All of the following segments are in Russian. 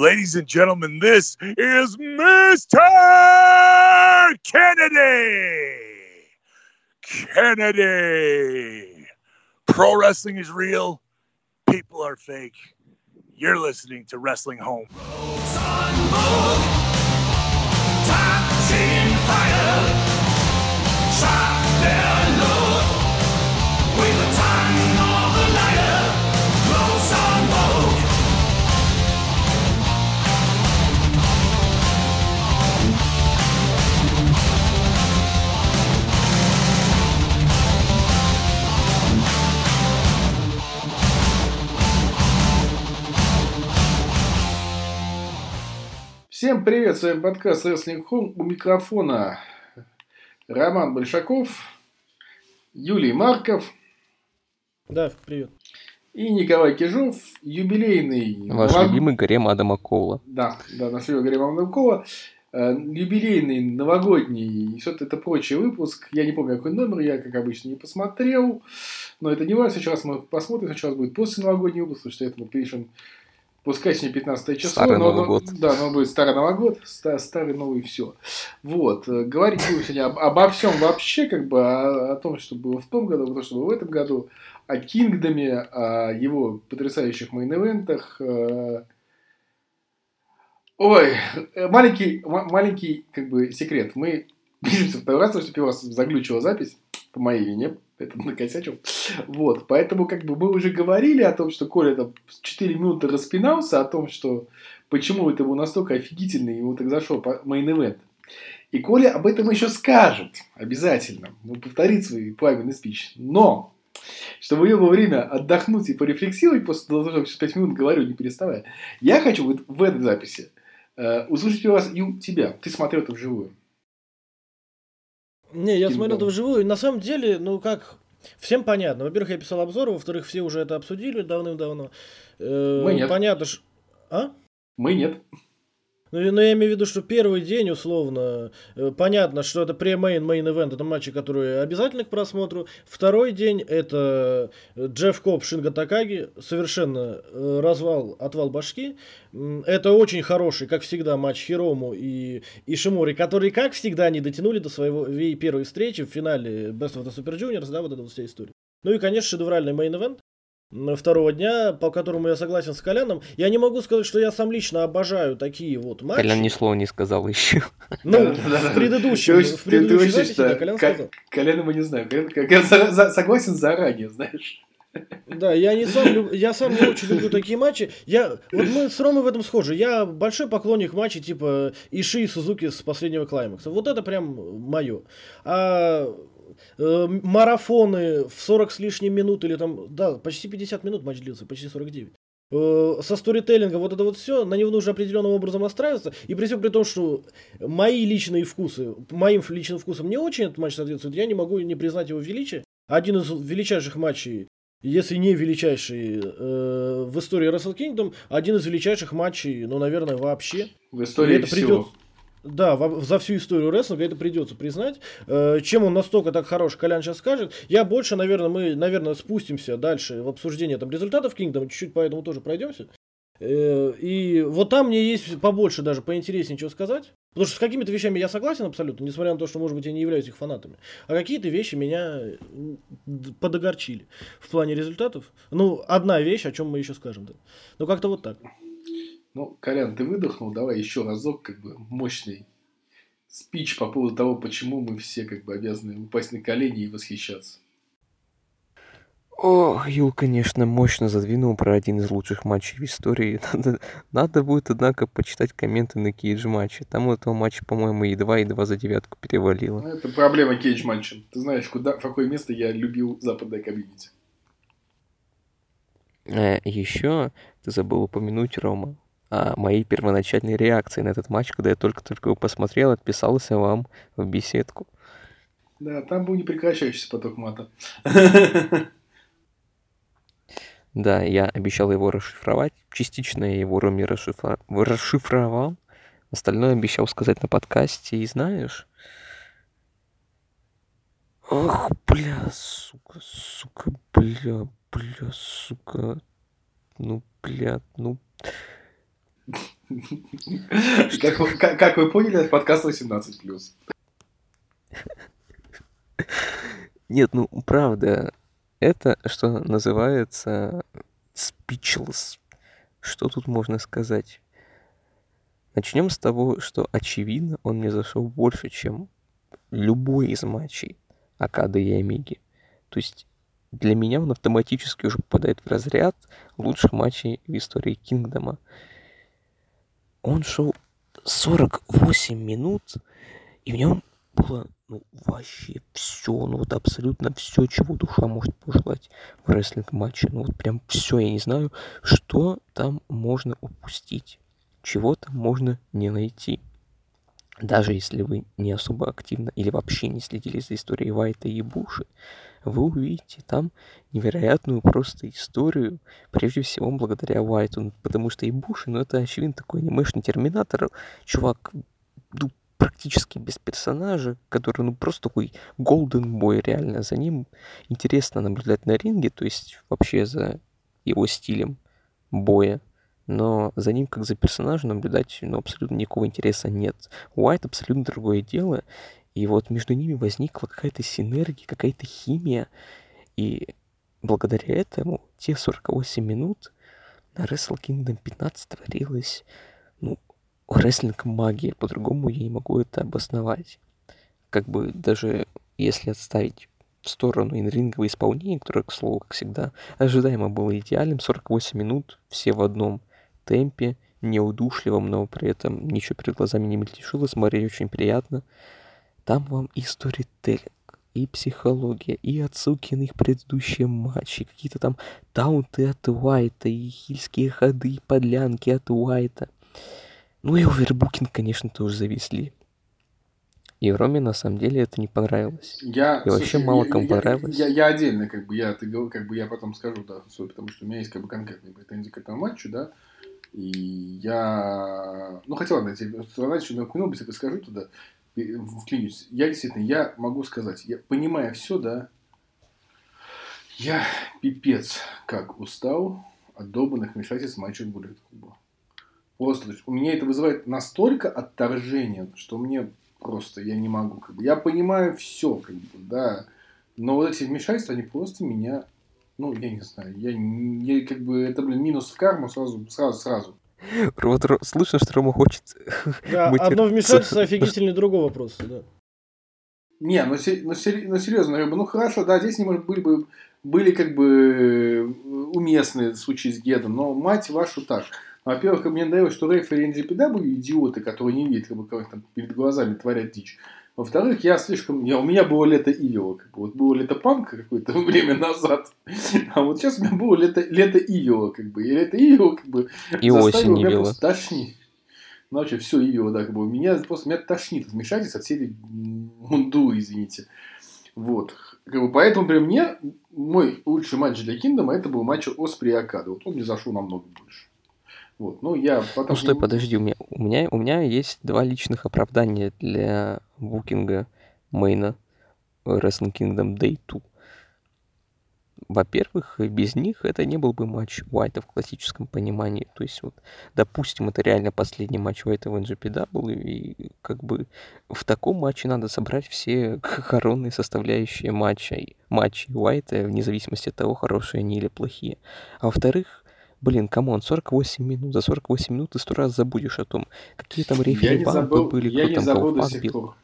Ladies and gentlemen, this is Mr. Kennedy. Kennedy. Pro wrestling is real, people are fake. You're listening to Wrestling Home. Всем привет, с вами подкаст Wrestling Home. У микрофона Роман Большаков, Юлий Марков Да, привет. и Николай Кижов, юбилейный... Ваш новог- любимый Гарем Адама Коула. Да, да, наш любимый Гарри Мамонкова. Э, Юбилейный, новогодний и что-то это прочее выпуск. Я не помню, какой номер, я, как обычно, не посмотрел. Но это не важно, сейчас мы посмотрим, сейчас будет после новогодний выпуск, потому что это мы пишем Пускай сегодня 15 число, Старый но, Новый но- год. Да, но будет старый Новый год, ста- старый Новый все. Вот. э, Говорить будем сегодня об- обо всем вообще, как бы о, о том, что было в том году, о том, что было в этом году, о Кингдоме, о его потрясающих мейн-эвентах. э. Ой, э, маленький, ма- маленький как бы секрет. Мы пишемся второй раз, потому что первый раз заглючила запись по моей вине, это накосячил. Вот, поэтому как бы мы уже говорили о том, что Коля там 4 минуты распинался о том, что почему это был настолько офигительный, ему так зашел мейн-эвент. И Коля об этом еще скажет обязательно. Он повторит свой пламенный спич. Но, чтобы было время отдохнуть и порефлексировать после того, что я 5 минут говорю, не переставая, я хочу вот в этой записи э, услышать у вас и у тебя. Ты смотрел это вживую. Не, я смотрел это вживую. На самом деле, ну как, всем понятно. Во-первых, я писал обзоры, во-вторых, все уже это обсудили давным-давно. Э, Мы нет. Понятно, ш- А? Мы нет. Ну, ну, я имею в виду, что первый день, условно, э, понятно, что это pre-main, main event, это матчи, которые обязательны к просмотру. Второй день это э, Джефф Кобб, Шинго Такаги, совершенно э, развал, отвал башки. Это очень хороший, как всегда, матч Хирому и Ишимори, которые, как всегда, не дотянули до своего первой встречи в финале Best of the Super Juniors, да, вот эта вся история. Ну и, конечно, шедевральный main event второго дня, по которому я согласен с Коляном. Я не могу сказать, что я сам лично обожаю такие вот матчи. Колян ни слова не сказал еще. Ну, в предыдущем, в предыдущей записи, что да, Колян Ка- сказал. Коляна мы не знаем. Колян, согласен заранее, знаешь. Да, я не сам, люб- я сам не очень люблю такие матчи. Я, вот мы с Ромой в этом схожи. Я большой поклонник матчей типа Ишии и Сузуки с последнего Climax а. Вот это прям мое. А э, марафоны в 40 с лишним минут или там, да, почти 50 минут матч длился, почти 49. Э, Со сторителлингом вот это вот все, на него нужно определенным образом настраиваться. И при всем при том, что мои личные вкусы, моим личным вкусам не очень этот матч соответствует, я не могу не признать его величие. Один из величайших матчей если не величайший э, в истории Wrestle Kingdom, один из величайших матчей, ну, наверное, вообще. В истории И это всего. придет- Да, за всю историю рестлинга это придется признать. Э, чем он настолько так хорош, Колян сейчас скажет. Я больше, наверное, мы, наверное, спустимся дальше в обсуждение там результатов Kingdom, чуть-чуть по этому тоже пройдемся. Э, и вот там мне есть побольше даже, поинтереснее чего сказать. Потому что с какими-то вещами я согласен абсолютно, несмотря на то, что, может быть, я не являюсь их фанатами. А какие-то вещи меня подогорчили в плане результатов. Ну, одна вещь, о чем мы еще скажем. Да. Ну, как-то вот так. Ну, Колян, ты выдохнул, давай еще разок, как бы, мощный спич по поводу того, почему мы все, как бы, обязаны упасть на колени и восхищаться. О, Юл, конечно, мощно задвинул про один из лучших матчей в истории. Надо, надо будет, однако, почитать комменты на кейдж матче. Там у этого матча, по-моему, едва-едва за девятку перевалило. Ну, Это проблема кейдж матча. Ты знаешь, куда, в какое место я любил западное комьюнити. еще Э, ты забыл упомянуть, Рома, о моей первоначальной реакции на этот матч, когда я только-только его посмотрел, отписался вам в беседку. Да, там был непрекращающийся поток мата. Да, я обещал его расшифровать. Частично я его Роме расшифра- расшифровал. Остальное обещал сказать на подкасте. И знаешь... Ах, бля, сука, сука, бля, бля, сука. Ну, бля, ну... Как вы- как как вы поняли, это подкаст 18+. Нет, ну правда, это, что называется, speechless. Что тут можно сказать? Начнем с того, что очевидно, он мне зашел больше, чем любой из матчей Акады и Омеги. То есть для меня он автоматически уже попадает в разряд лучших матчей в истории Кингдома. Он шел 48 минут, и в нем было ну, вообще все, ну вот абсолютно все, чего душа может пожелать в рестлинг-матче. Ну вот прям все, я не знаю, что там можно упустить, чего там можно не найти. Даже если вы не особо активно или вообще не следили за историей Вайта и Буши, вы увидите там невероятную просто историю, прежде всего благодаря Уайту, ну, потому что и Буши, ну это очевидно такой анимешный терминатор, чувак, ну, практически без персонажа, который, ну, просто такой голден бой, реально. За ним интересно наблюдать на ринге, то есть вообще за его стилем боя. Но за ним, как за персонажем, наблюдать ну, абсолютно никакого интереса нет. Уайт абсолютно другое дело. И вот между ними возникла какая-то синергия, какая-то химия. И благодаря этому те 48 минут на Wrestle Kingdom 15 творилось, ну, рестлинг магия, по-другому я не могу это обосновать. Как бы даже если отставить в сторону инринговое исполнение, которое, к слову, как всегда, ожидаемо было идеальным, 48 минут, все в одном темпе, неудушливом, но при этом ничего перед глазами не мельтешило, смотреть очень приятно. Там вам и сторителлинг, и психология, и отсылки на их предыдущие матчи, какие-то там таунты от Уайта, и хильские ходы, и подлянки от Уайта. Ну и овербукинг, конечно, тоже зависли. И Роме на самом деле это не понравилось. Я, И вообще мало кому я, понравилось. Я, я отдельно, как бы, я, ты, как бы, я потом скажу, да, потому что у меня есть, как бы, конкретные претензии к этому матчу, да, и я, ну, хотел, ладно, я тебе на упомянул, быстро скажу туда, вклинюсь. Я действительно, я могу сказать, я, понимая все, да, я пипец как устал от долбанных вмешательств матча Буллет Клуба. Просто, то есть, у меня это вызывает настолько отторжение, что мне просто, я не могу, как бы, я понимаю все, как бы, да, но вот эти вмешательства, они просто меня, ну, я не знаю, я, я как бы, это, блин, минус в карму сразу, сразу, сразу. Вот слышно, что Рома хочет Да, одно вмешательство офигительнее другого просто, да. Не, ну, ну, ну, серьезно, как бы, ну хорошо, да, здесь, может, были бы были как бы уместные случаи с Гедом, но мать вашу так. Во-первых, мне нравилось, что рейфери и NGPW идиоты, которые не видят, как бы, как там перед глазами творят дичь. Во-вторых, я слишком... Я, у меня было лето Ивила. Как бы, вот было лето панка какое-то время назад. А вот сейчас у меня было лето, лето Ивила. Как бы, и лето Ивила как бы И осень меня Ивила. просто тошнить. Ну, вообще, все Ивила, да, как бы. Меня просто меня тошнит от вмешательств от всей этой мунду, извините. Вот. Как бы, поэтому при мне мой лучший матч для Киндома это был матч Оспри и Акада. Вот он мне зашел намного больше. Вот. Ну, я потом... Ну стой, подожди, у меня, у меня, у меня есть два личных оправдания для букинга мейна Wrestling Kingdom Day 2. Во-первых, без них это не был бы матч Уайта в классическом понимании. То есть, вот, допустим, это реально последний матч Уайта в NGPW, и как бы в таком матче надо собрать все коронные составляющие матча, и матчи Уайта, вне зависимости от того, хорошие они или плохие. А во-вторых, Блин, камон, 48 минут. За 48 минут ты сто раз забудешь о том, какие там я рефери забыл, были, я кто не там кого до фан сих бил. пор.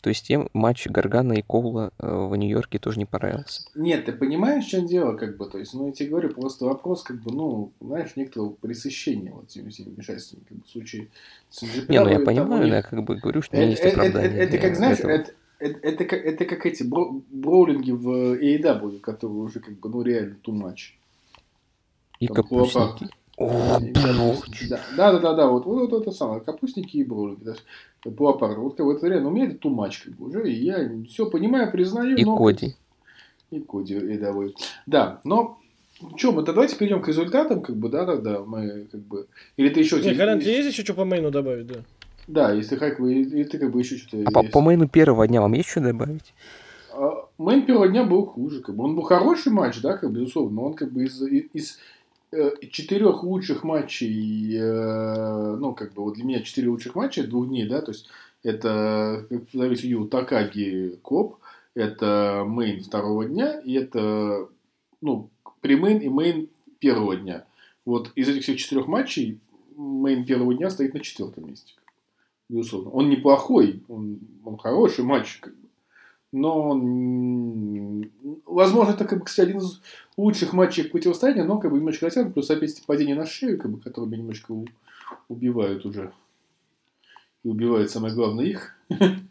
То есть тем матч Гаргана и Коула э, в Нью-Йорке тоже не понравился. Нет, ты понимаешь, в чем дело, как бы, то есть, ну, я тебе говорю, просто вопрос, как бы, ну, знаешь, некоторого пресыщения вот этими всеми вмешательствами, как бы, в случае с NGPW, Не, ну я понимаю, них- я как бы говорю, что у меня Это, есть это- это- оправдание это как, знаешь, это, это, это как, эти бро- броулинги в AEW, которые уже, как бы, ну, реально too much. И там капустники. О, И. Да, да, да, да, да, вот, вот, вот это самое, капустники и броулинги, да, Пуапар. Вот, как бы, это реально, у меня это much, как бы, уже, и я все понимаю, признаю, И но... Коди. И Коди рядовой. Да, но что, мы давайте перейдем к результатам, как бы, да, тогда мы как бы. Или ты еще Не, тебе есть еще что по main у добавить, да? Да, если как бы, или ты как бы еще что-то. А по, есть. по main у первого дня вам есть что добавить? А, Main первого дня был хуже, как бы. Он был хороший матч, да, как бы, безусловно, но он как бы из, из четырех лучших матчей, э, ну, как бы, вот для меня четыре лучших матча двух дней, да, то есть это, как Давид видел, Такаги Кобб, это main второго дня, и это, ну, pre-main и main первого дня. Вот из этих всех четырех матчей main первого дня стоит на четвертом месте. Безусловно. Он неплохой, он, он хороший матч. Но возможно, это, как бы, кстати, один из лучших матчей противостояния, но как бы немножко растянут, плюс опять падение на шею, как бы, которые меня немножко убивают уже. И убивают самое главное их.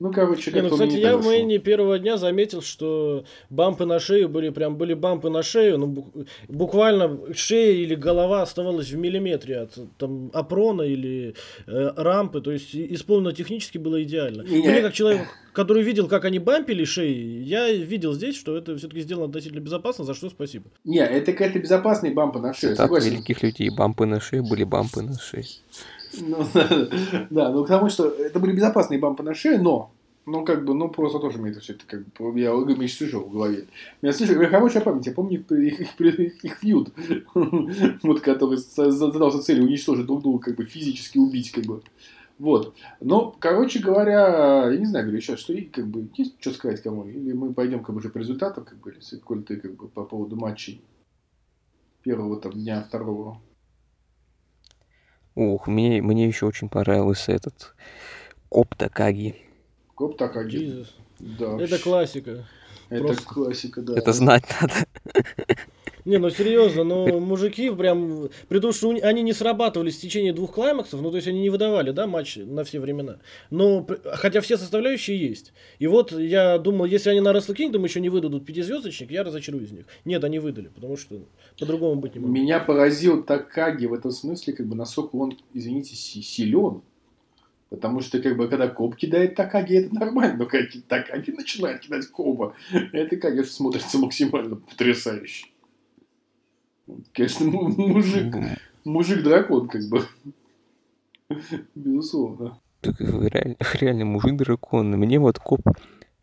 Ну, короче, не, ну, кстати, я в мейне первого дня заметил, что бампы на шею были прям были бампы на шею, ну буквально шея или голова оставалась в миллиметре от там опрона или э, рампы, то есть исполнено технически было идеально. Не, Мне как человек, который видел, как они бампили шеи, я видел здесь, что это все-таки сделано относительно безопасно, за что спасибо. Не, это какая-то безопасные бампы на шею. Так великих людей бампы на шею были бампы на шее. Ну, да, ну потому что это были безопасные бампы на шее, но ну, как бы, ну, просто тоже мне это все это как бы, я меч сижу в голове. У меня слишком хорошая память, я помню их, их, их, их фьюд, вот, который задался целью уничтожить друг друга, как бы, физически убить, как бы. Вот. Но, короче говоря, я не знаю, говорю, сейчас, что и как бы есть что сказать кому? Или мы пойдем как бы уже по результатам, как бы, если коль ты как бы по поводу матчей первого там дня, второго. Ух, мне, мне еще очень понравился этот Коп Такаги. Коп Такаги. Да. Это классика. Это Просто... классика, да. Это знать надо. Не, ну серьезно, но мужики прям, при том, что они не срабатывались в течение двух клаймаксов, ну то есть они не выдавали, да, матч на все времена. Но, хотя все составляющие есть. И вот я думал, если они на Wrestle Kingdom еще не выдадут пятизвездочник, я разочаруюсь в них. Нет, они выдали, потому что по-другому быть не может. Меня поразил Такаги в этом смысле, как бы насколько он, извините, силен. Потому что, как бы, когда коп кидает Такаги, это нормально. Но когда Такаги начинает кидать копа, это, конечно, смотрится максимально потрясающе. Конечно, мужик, мужик-дракон, как бы. Безусловно. Реально, реально мужик-дракон. Мне вот коп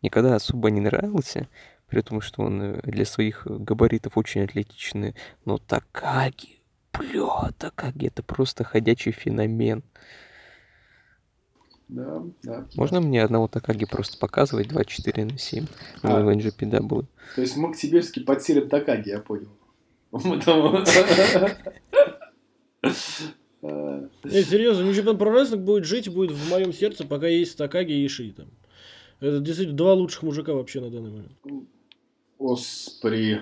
никогда особо не нравился, при том, что он э, для своих габаритов очень атлетичный. Но Такаги, бля, Такаги, это просто ходячий феномен. Да, да. Можно мне одного Такаги просто показывать 24 на 7 а. в NGPW? То есть мы к Сибирске подселим Такаги, я понял. Не, серьезно, New Japan Pro Wrestling будет жить, будет в моем сердце, пока есть Такаги и Иши там. Это действительно два лучших мужика вообще на данный момент. Оспри.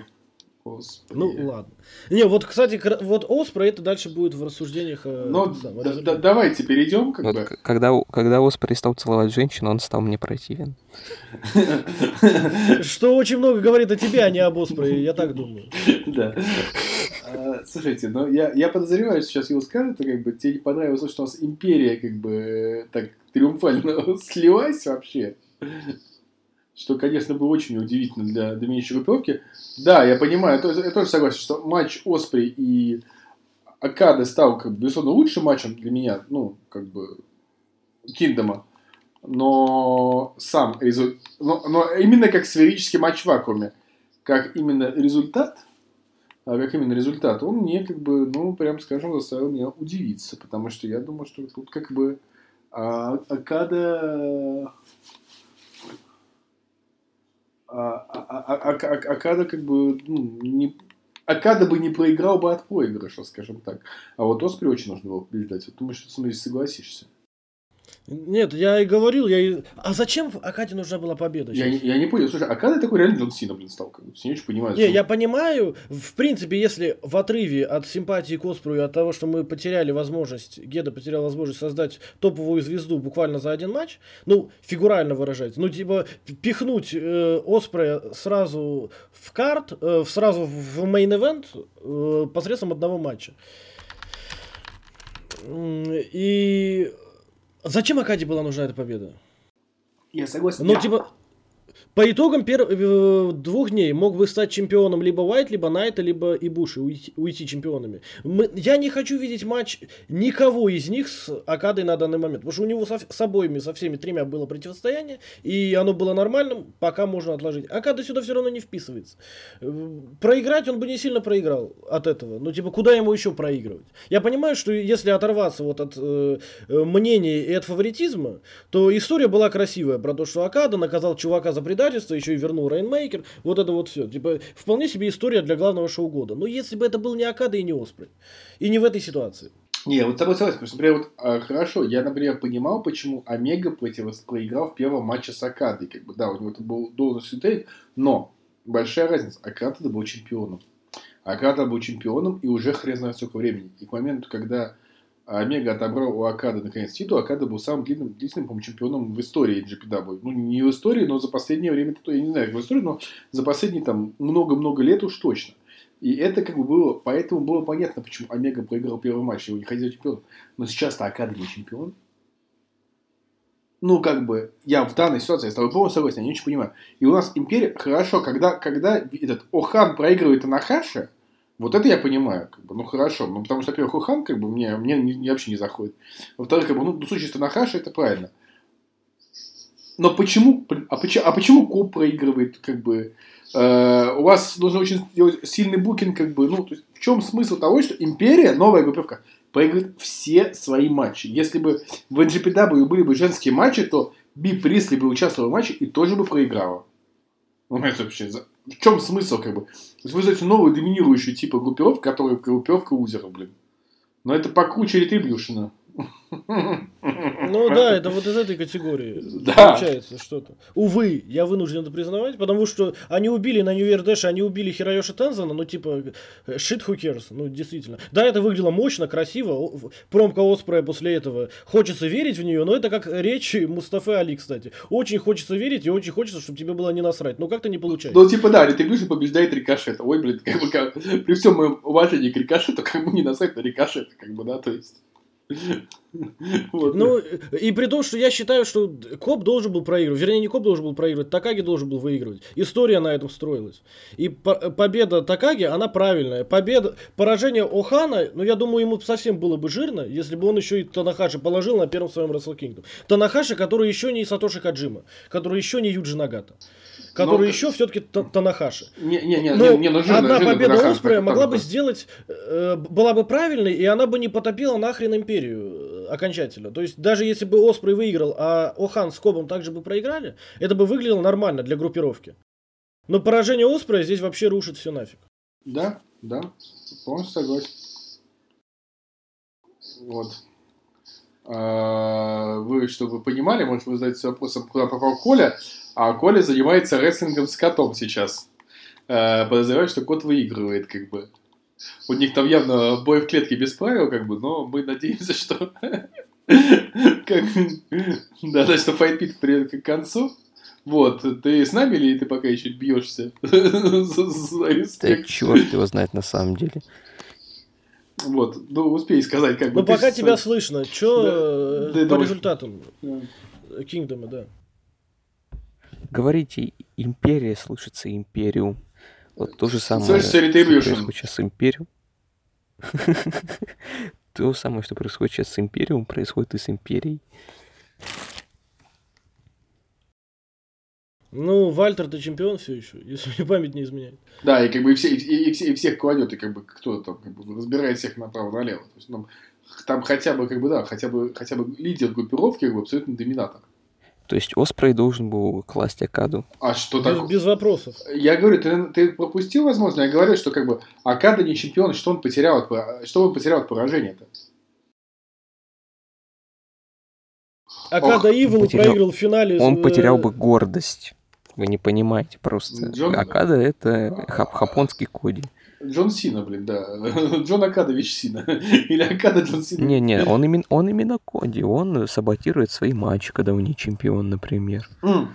Господи. Ну, ладно. Не, вот, кстати, вот Оспра это дальше будет в рассуждениях. Ну, да, да, давайте перейдем. Как вот бы. Когда, когда Оспри стал целовать женщину, он стал мне противен. Что очень много говорит о тебе, а не об Оспре, я так думаю. Да. А, слушайте, ну я, я подозреваю, что сейчас его скажут, как бы тебе не понравилось, что у нас империя как бы так триумфально слилась вообще что, конечно, было очень удивительно для доминирующей группировки. Да, я понимаю, я, я тоже согласен, что матч Оспри и Акада стал, как бы, безусловно, лучшим матчем для меня, ну, как бы, Киндома. Но сам результат, но, но именно как сферический матч в вакууме, как именно результат, а как именно результат, он мне, как бы, ну, прям скажем, заставил меня удивиться, потому что я думаю, что тут, как бы, а, Акада а, а, а, Акада как бы ну, не, Акада бы не проиграл бы от проигрыша, скажем так. А вот Оспри очень нужно было побеждать. Вот думаю, что ты со согласишься. Нет, я и говорил, я и... А зачем Акаде нужна была победа? Я, не, я не понял. Слушай, Акада такой реально Джон Сина, блин, стал. Я не очень понимаю. Не, я понимаю. В принципе, если в отрыве от симпатии к Оспру и от того, что мы потеряли возможность, Геда потерял возможность создать топовую звезду буквально за один матч, ну, фигурально выражать, ну, типа, пихнуть э, Оспрея сразу в card, э, сразу в main event э, посредством одного матча. И Зачем Окаде была нужна эта победа? Я согласен. Ну, я... типа, По итогам пер... э, двух дней мог бы стать чемпионом либо Уайт, либо Найто, либо Ибуши, уйти, уйти чемпионами. Мы... Я не хочу видеть матч никого из них с Акадой на данный момент, потому что у него со... с обоими, со всеми тремя было противостояние, и оно было нормальным, пока можно отложить. Акада сюда все равно не вписывается. Э, Проиграть он бы не сильно проиграл от этого. Ну, типа, куда ему еще проигрывать? Я понимаю, что если оторваться вот от э, э, мнений и от фаворитизма, то история была красивая про то, что Акада наказал чувака за предательство, еще и вернул Рейнмейкер, вот это вот все. Типа, вполне себе история для главного шоу года. Но если бы это был не Акада и не Оспрей, и не в этой ситуации. Не, вот с тобой согласен, потому что, например, вот, а, хорошо, я, например, понимал, почему Омега против проиграл в первом матче с Акадой, как бы, да, у него это был должность сюда, но большая разница, Акада был чемпионом. Акада был чемпионом и уже хрен знает сколько времени. И к моменту, когда Омега отобрал у Акада наконец титул, Акада был самым длинным, длительным, по чемпионом в истории GPW. Ну, не в истории, но за последнее время, я не знаю, в истории, но за последние там много-много лет уж точно. И это как бы было, поэтому было понятно, почему Омега проиграл первый матч, его не ходил чемпион. Но сейчас-то Акада не чемпион. Ну, как бы, я в данной ситуации я с тобой полностью согласен, я не очень понимаю. И у нас Империя, хорошо, когда, когда этот Охан проигрывает Анахаши, вот это я понимаю, как бы, ну хорошо, ну потому что, во-первых, Охан, как бы, мне, мне, мне вообще не заходит. Во-вторых, как бы, ну, в случае с Танахаши это правильно. Но почему, а почему, а почему Коп проигрывает, как бы, э, у вас нужно очень сделать сильный букинг, как бы, ну, то есть, в чем смысл того, что Империя, новая группировка, проигрывает все свои матчи. Если бы в NGPW были бы женские матчи, то Би Присли бы участвовала в матче и тоже бы проиграла. Ну, это вообще, в чем смысл, как бы? То есть вы создаете новую доминирующую типа группировку, которая группировка узера, блин. Но это по куче ретрибьюшена. Ну да, это вот из этой категории Да. получается что-то. Увы, я вынужден это признавать, потому что они убили на New Year Dash, они убили Хироёши Тензана, ну типа, shit who cares, ну действительно. Да, это выглядело мощно, красиво, промка Оспрея после этого, хочется верить в нее, но это как речь Мустафы Али, кстати. Очень хочется верить и очень хочется, чтобы тебе было не насрать, но как-то не получается. Ну, типа, да, ретрибьюшн побеждает рикошет. Ой, блин, как бы, как- при всем моем уважении к рикошету, как бы не насрать на рикошет, как бы, да, то есть. Вот. Ну, и при том, что я считаю, что Коп должен был проигрывать. Вернее, не Коп должен был проигрывать, Такаги должен был выигрывать. История на этом строилась. И по- победа Такаги, она правильная. Победа, поражение Охана, ну, я думаю, ему совсем было бы жирно, если бы он еще и Танахаши положил на первом своем Wrestle Kingdom. Танахаши, который еще не Сатоши Хаджима, который еще не Юджи Нагата. Который Ну, еще все-таки Танахаши. Не, не, не, Но не, не, ну, жирно, одна жирно победа Оспрея могла так, бы так. сделать, э, была бы правильной, и она бы не потопила нахрен империю э, окончательно. То есть даже если бы Оспрей выиграл, а Охан с Кобом также бы проиграли, это бы выглядело нормально для группировки. Но поражение Оспрея здесь вообще рушит все нафиг. Да, да, полностью согласен. Вот. А, Вы, чтобы вы понимали, может, вы задаетесь вопросом, куда попал Коля, а Коля занимается рестлингом с котом сейчас. А, Подозреваю, что кот выигрывает, как бы. У них там явно бой в клетке без правил, как бы, но мы надеемся, что... как- Да, да, что файтпит придет к концу. Вот, ты с нами или ты пока еще бьешься? Да черт его знает на самом деле. Вот, ну успей сказать, как бы. Ты пока тебя слышно, что ты по результатам. Кингдома, да. Говорите, империя слышится империум. Вот то же самое, Слышится что происходит сейчас с империум. То самое, что происходит сейчас с империум, происходит и с империей. Ну, Вальтер ты чемпион все еще, если мне память не изменяет. Да, и как бы и, все, и, и все, и всех кладет, и как бы кто там как бы, разбирает всех направо-налево. То есть, ну, там хотя бы, как бы, да, хотя бы, хотя бы лидер группировки, как бы, абсолютно доминатор. То есть Оспрей должен был класть Акаду. А что Без, такое? без вопросов. Я говорю, ты, ты пропустил, возможно, я говорю, что как бы Акада не чемпион, что он потерял что он потерял от поражения-то? Акада Ивел потерял- проиграл в финале. Он потерял бы гордость. Вы не понимаете просто. Джон- Акада это хап- хапонский коди. Джон Сина, блин, да. Джон Акадович Сина. Или Акада Джон Сина. Не-не, он именно, он именно коди. Он саботирует свои матчи, когда он не чемпион, например. М.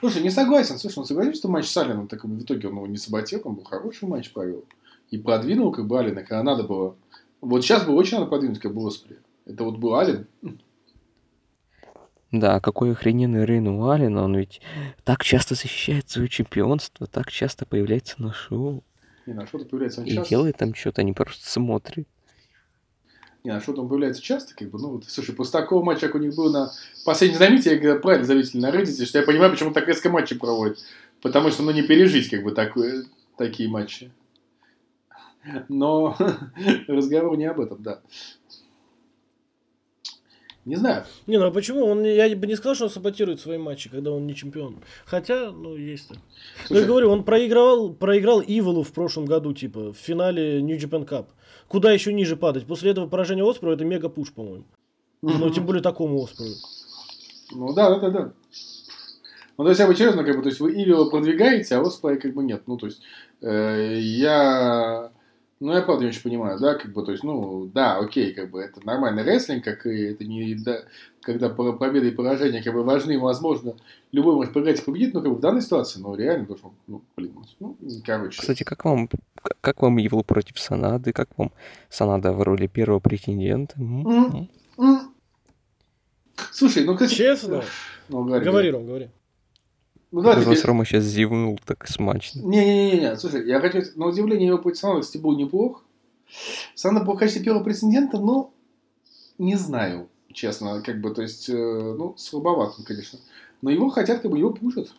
Слушай, не согласен. Слушай, он согласен, что матч с Алином так в итоге он его не саботил, он был хороший матч провел. И продвинул как бы Алина, когда надо было. Вот сейчас бы очень надо продвинуть, как бы Оспри. Это вот был Алин. Да, какой охрененный Рейн Уаллен, он ведь так часто защищает свое чемпионство, так часто появляется на шоу. Не, на что-то появляется он И часто. делает там что-то, а не просто смотрит. Не, на что-то он появляется часто, как бы, ну, вот, слушай, после такого матча, как у них был на последнем знамените, я говорю, правильно заметили на Reddit, что я понимаю, почему так резко матчи проводят. Потому что, ну, не пережить, как бы, такое, такие матчи. Но разговор не об этом, да. Не знаю. Не, ну а почему? Он, я бы не сказал, что он саботирует свои матчи, когда он не чемпион. Хотя, ну, есть так. Ну, я говорю, он проиграл, проиграл Иволу в прошлом году, типа, в финале New Japan Cup. Куда еще ниже падать? После этого поражения Оспру это мега пуш, по-моему. Ну, тем более такому Оспру. Ну да, да, да, да. Ну, то есть, я бы честно, как бы, то есть, вы Ивила продвигаете, а Оспай как бы нет. Ну, то есть, э, я... Ну, я правда не очень понимаю, да, как бы, то есть, ну, да, окей, как бы, это нормальный рестлинг, как и это не, да, когда по- победа и поражение, как бы, важны, возможно, любой может проиграть и победить, но, как бы, в данной ситуации, ну, реально, потому что, ну, блин, ну, короче. Кстати, как вам, как вам Ивл против Санады? Как вам Санада в роли первого претендента? Слушай, ну, кстати... Честно? Ну, говори, Говори, Ром, говори. Ну, да, Казалось, теперь- Рома сейчас зевнул так смачно. Не-не-не, слушай, я хочу... На удивление его путь Санада, кстати, был неплох. Санада был в качестве первого претендента, но не знаю, честно, как бы, то есть, э, ну, слабоват он, конечно. Но его хотят, как бы, его пушат.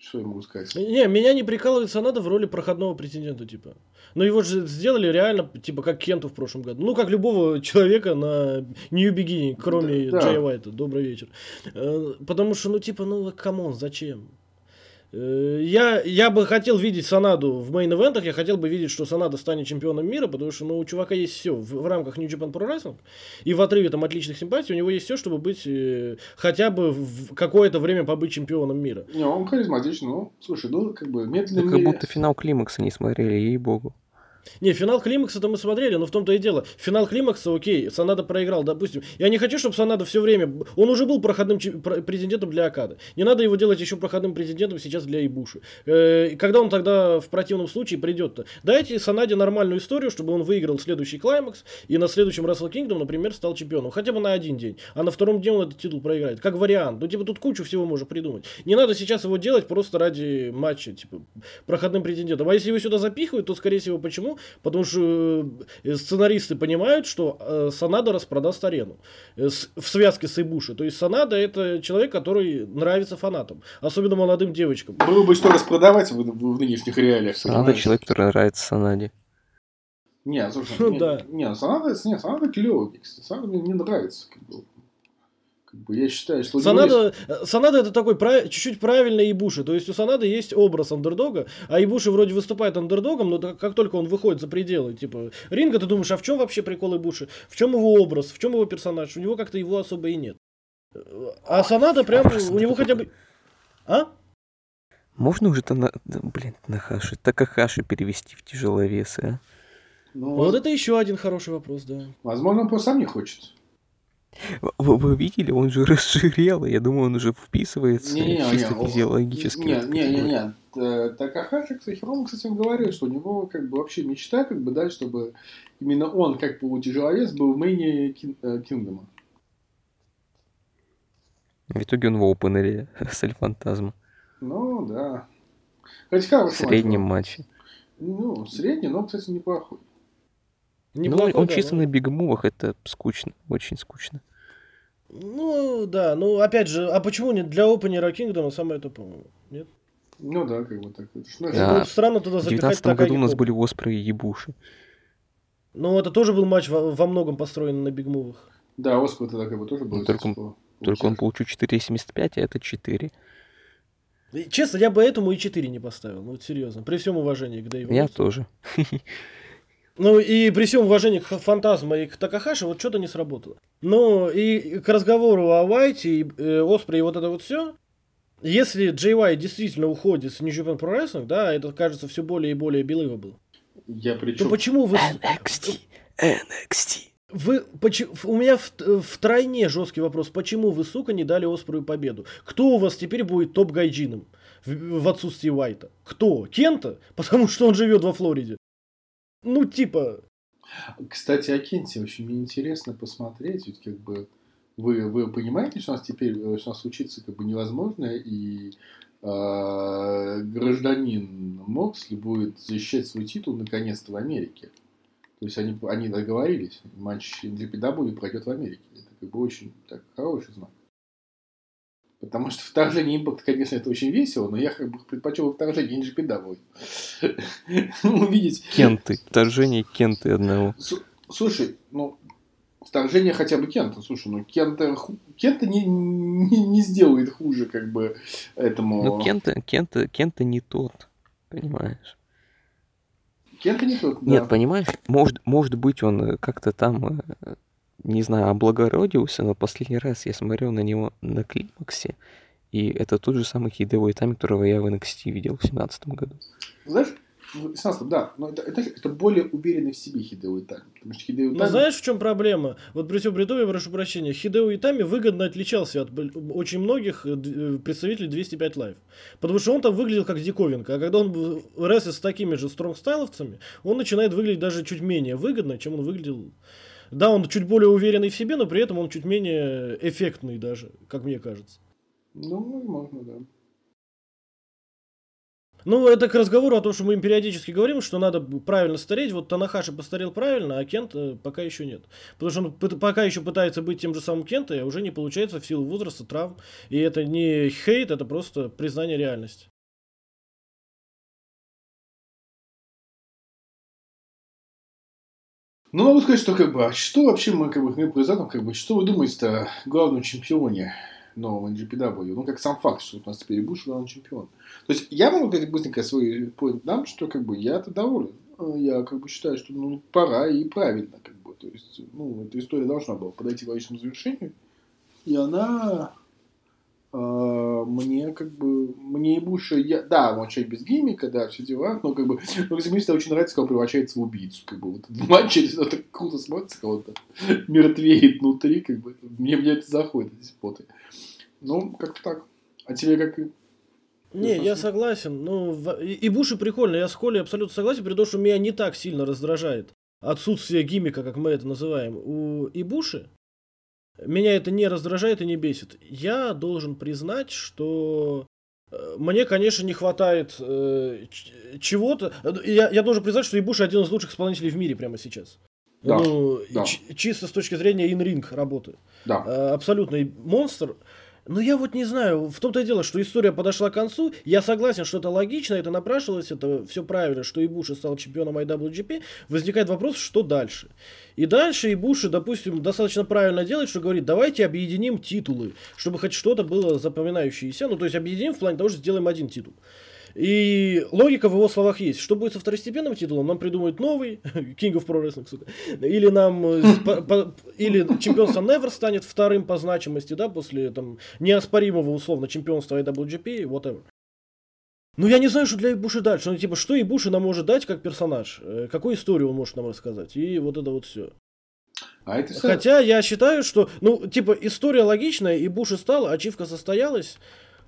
Что я могу сказать? Не, меня не прикалывает Санада в роли проходного претендента, типа. Но его же сделали реально, типа, как Кенту в прошлом году. Ну, как любого человека на New Beginning, кроме Да, да. Джей Уайта. Добрый вечер. Э, Потому что, ну, типа, ну, come on, зачем? Э, Я, я бы хотел видеть Санаду в main event ах, я хотел бы видеть, что Санада станет чемпионом мира, потому что ну, у чувака есть все в, в рамках New Japan Pro Wrestling, и в отрыве там отличных симпатий у него есть все, чтобы быть э, хотя бы в какое-то время побыть чемпионом мира. Не, он харизматичный, ну, слушай, ну, как бы, медленно... Вы как будто финал Climax а не смотрели, ей-богу. Не, финал Climax а-то мы смотрели, но в том-то и дело. Финал Climax а, окей, Санада проиграл, допустим. Я не хочу, чтобы Санада все время... Он уже был проходным претендентом для Окады. Не надо его делать еще проходным претендентом сейчас для Ибуши. Э, когда он тогда в противном случае придет-то? Дайте Санаде нормальную историю, чтобы он выиграл следующий Клаймакс и на следующем Wrestle Kingdom, например, стал чемпионом. Хотя бы на один день. А на втором дне он этот титул проиграет. Как вариант. Ну, типа, тут кучу всего можно придумать. Не надо сейчас его делать просто ради матча, типа, проходным претендентом. А если его сюда запихивают, то, скорее всего, почему? Потому что э, сценаристы понимают, что э, Санада распродаст арену э, в связке с Ибуши. То есть Санада это человек, который нравится фанатам, особенно молодым девочкам. Было бы что распродавать в, в- нынешних реалиях. Санада человек, который нравится Санаде. Не, слушай, Ну не, да. не, Санада, не, Санада клевый, Санада мне, мне нравится, как бы. Как бы я считаю, что Санада, э, Санада это такой прав- чуть-чуть правильный Ибуши. То есть у Санады есть образ андердога, а Ибуши вроде выступает андердогом, но как только он выходит за пределы типа ринга, ты думаешь, а в чем вообще прикол Ибуши? В чем его образ? В чем его персонаж? У него как-то его особо и нет. А Санада прям, у него хотя бы... А? Можно уже-то на... блин, на Хаши, Такахаши перевести в тяжеловесы, а? Ну, Вот это еще один хороший вопрос, да. Возможно, он просто сам не хочет. Вы, вы видели, он же разжирел, и я думаю, он уже вписывается Не-не-не, чисто он- физиологически. в Не, не, не, не. Э, Такахаши, кстати, Рома, кстати, он говорил, что у него как бы вообще мечта, как бы, да, чтобы именно он, как полутяжеловес, был в мейне э, Кингдома. В итоге он в опенере с Эльфантазмом. Ну, да. Кстати, хороший В среднем матче. Ну, средний, но, кстати, неплохой. Ну, Неплохой, он да, чисто ну. на бигмувах, это скучно, очень скучно. Ну, да, ну, опять же, а почему нет? Для опенера Кингдома самое то, по-моему, нет? Ну да, как бы так. Это ну, Да. Ну, странно туда В запихать 19 году у нас были Оспры и Ебуши. Ну, это тоже был матч во, во многом построен на бигмувах. Да, Оспа тогда как бы тоже был. Ну, только он- типа, Только он получил 4,75, а это 4. И, Честно, я бы этому и 4 не поставил. Ну, вот серьезно. При всем уважении к Дэйву. Я тоже. Ну, и при всем уважении к Фантазма и к Такахаши, вот что-то не сработало. Ну, и к разговору о Уайте, и, э, Оспре и вот это вот все. Если Джей Уайт действительно уходит с New Japan Pro Wrestling, да, это кажется все более и более белыво было. Я То причем... почему вы... NXT, NXT. Вы, поч- у меня в, втройне жесткий вопрос. Почему вы, сука, не дали Оспру победу? Кто у вас теперь будет топ-гайджином в, в отсутствии Уайта? Кто? Кента? Потому что он живет во Флориде. Ну, типа... Кстати, о Кенте очень мне интересно посмотреть, ведь как бы Вы, вы понимаете, что у нас теперь, э, что у нас учиться как бы невозможно, и э, гражданин Моксли будет защищать свой титул наконец-то в Америке. То есть они, они договорились, матч NGPW пройдет в Америке. Это как бы очень так, хороший знак. Потому что вторжение импакт, конечно, это очень весело, но я как бы предпочел вторжение NGPW. Увидеть... Кенты. Вторжение Кенты одного. Слушай, ну, вторжение хотя бы Кента. Слушай, ну Кента, Кента не, не, не сделает хуже, как бы, этому... Ну, Кента, Кента, Кента не тот, понимаешь? Кента не тот, да. Нет, понимаешь, может, может быть, он как-то там, э, не знаю, облагородился, но последний раз я смотрел на него на климаксе, и это тот же самый Хидео Итами, которого я в NXT видел в 2017 году. Знаешь, в 16 да, но это, это, это более уверенный в себе Хидео Итами. Потому что Хидео Ну, знаешь, в чем проблема? Вот при всем при том, я прошу прощения, Хидео Итами выгодно отличался от очень многих э, э, представителей 205 Live. Потому что он там выглядел как диковинка, а когда он рестлит с такими же стронгстайловцами, он начинает выглядеть даже чуть менее выгодно, чем он выглядел. Да, он чуть более уверенный в себе, но при этом он чуть менее эффектный даже, как мне кажется. Ну, возможно, да. Ну, это к разговору о том, что мы им периодически говорим, что надо правильно стареть. Вот Танахаши постарел правильно, а Кент э, пока еще нет. Потому что он пока еще пытается быть тем же самым Кента, а уже не получается в силу возраста, травм. И это не хейт, это просто признание реальности. Ну, могу сказать, что как бы, а что вообще мы как бы мы произойдем, как бы, что вы думаете о главном чемпионе нового NGPW? Ну, как сам факт, что у нас теперь Буш главный чемпион. То есть, я могу сказать быстренько свой поинт дам, что как бы я-то доволен. Э, Я как бы считаю, что ну, пора и правильно, как бы. То есть, ну, эта история должна была подойти к логичному завершению. И она мне как бы, мне и Буша, я, да, он человек без гиммика, да, все дела, но как бы, ну, мне очень нравится, когда он превращается в убийцу, как бы, вот этот матч, это так круто смотрится, когда он так мертвеет внутри, как бы, мне, мне это заходит, эти споты. Ну, как-то так. А тебе как Не, я согласен. Ну, и, и Буши прикольно, я с Колей абсолютно согласен, при том, что меня не так сильно раздражает отсутствие гиммика, как мы это называем, у Ибуши. Меня это не раздражает и не бесит. Я должен признать, что э, мне, конечно, не хватает э, чего-то. Э, Я, я должен признать, что Ибуши один из лучших исполнителей в мире прямо сейчас. Да, ну, да. чисто с точки зрения ин-ринг работы. Да. Э, абсолютный монстр. Но я вот не знаю, в том-то и дело, что история подошла к концу. Я согласен, что это логично, это напрашивалось, это все правильно, что Ибуши стал чемпионом IWGP. Возникает вопрос, что дальше? И дальше Ибуши, допустим, достаточно правильно делает, что говорит, давайте объединим титулы, чтобы хоть что-то было запоминающееся. Ну, то есть объединим в плане того, что сделаем один титул. И логика в его словах есть. Что будет со второстепенным титулом? Нам придумают новый, King of Pro Wrestling, сука. Или нам, э, по- по- или чемпионство Never станет вторым по значимости, да, после там неоспоримого условно чемпионства IWGP, whatever. Ну, я не знаю, что для Ибуши дальше. Ну, типа, что Ибуши нам может дать как персонаж? Э, Какую историю он может нам рассказать? И вот это вот все. А это всё- Хотя я считаю, что, ну, типа, история логичная, и Буши стал, ачивка состоялась,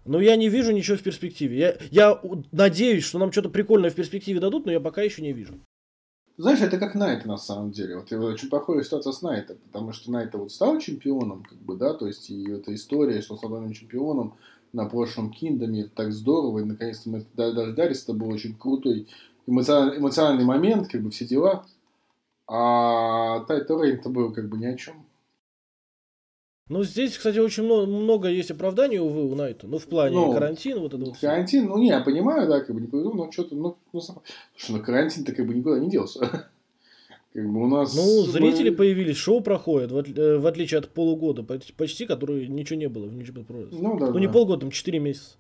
но я не вижу ничего в перспективе. Я, я надеюсь, что нам что-то прикольное в перспективе дадут, но я пока еще не вижу. Знаешь, это как Найт на самом деле. Вот очень похожая ситуация с Найтом, потому что Найт вот стал чемпионом, как бы, да, то есть и эта история, что он стал главным чемпионом на прошлом Киндоме, это так здорово, и наконец-то мы дождались, это был очень крутой эмоциональный, эмоциональный момент, как бы все дела. А Тайто Рейн-то был как бы ни о чем. Ну, здесь, кстати, очень много, много есть оправданий, увы, у Найта. Ну, в плане Ну, карантина, вот это вот. всё. Карантин, ну не, я понимаю, да, как бы не повезло, но что-то, ну, ну, сам- слушай, ну карантин-то как бы никуда не делся. Как бы у нас... Ну, мы- зрители появились, шоу проходит, в, отли- э, в отличие от полугода, поч- почти, который ничего не было в Wrestling. Ну, да, Ну, не да. полгода, там 4 месяца.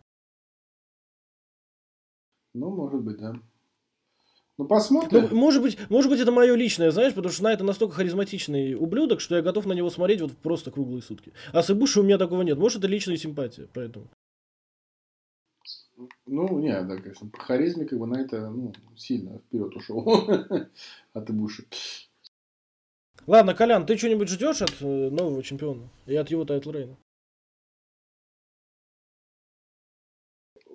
Ну, может быть, да. Ну, посмотрим. Ну, может быть, может быть, это мое личное, знаешь, потому что Найто настолько харизматичный ублюдок, что я готов на него смотреть вот просто круглые сутки. А с Ибуши у меня такого нет. Может, это личная симпатия, поэтому. Ну, не, да, конечно, по харизме как бы Найто, ну, сильно вперед ушел от Ибуши. Ладно, Колян, ты что-нибудь ждешь от э, нового чемпиона и от его title reign а?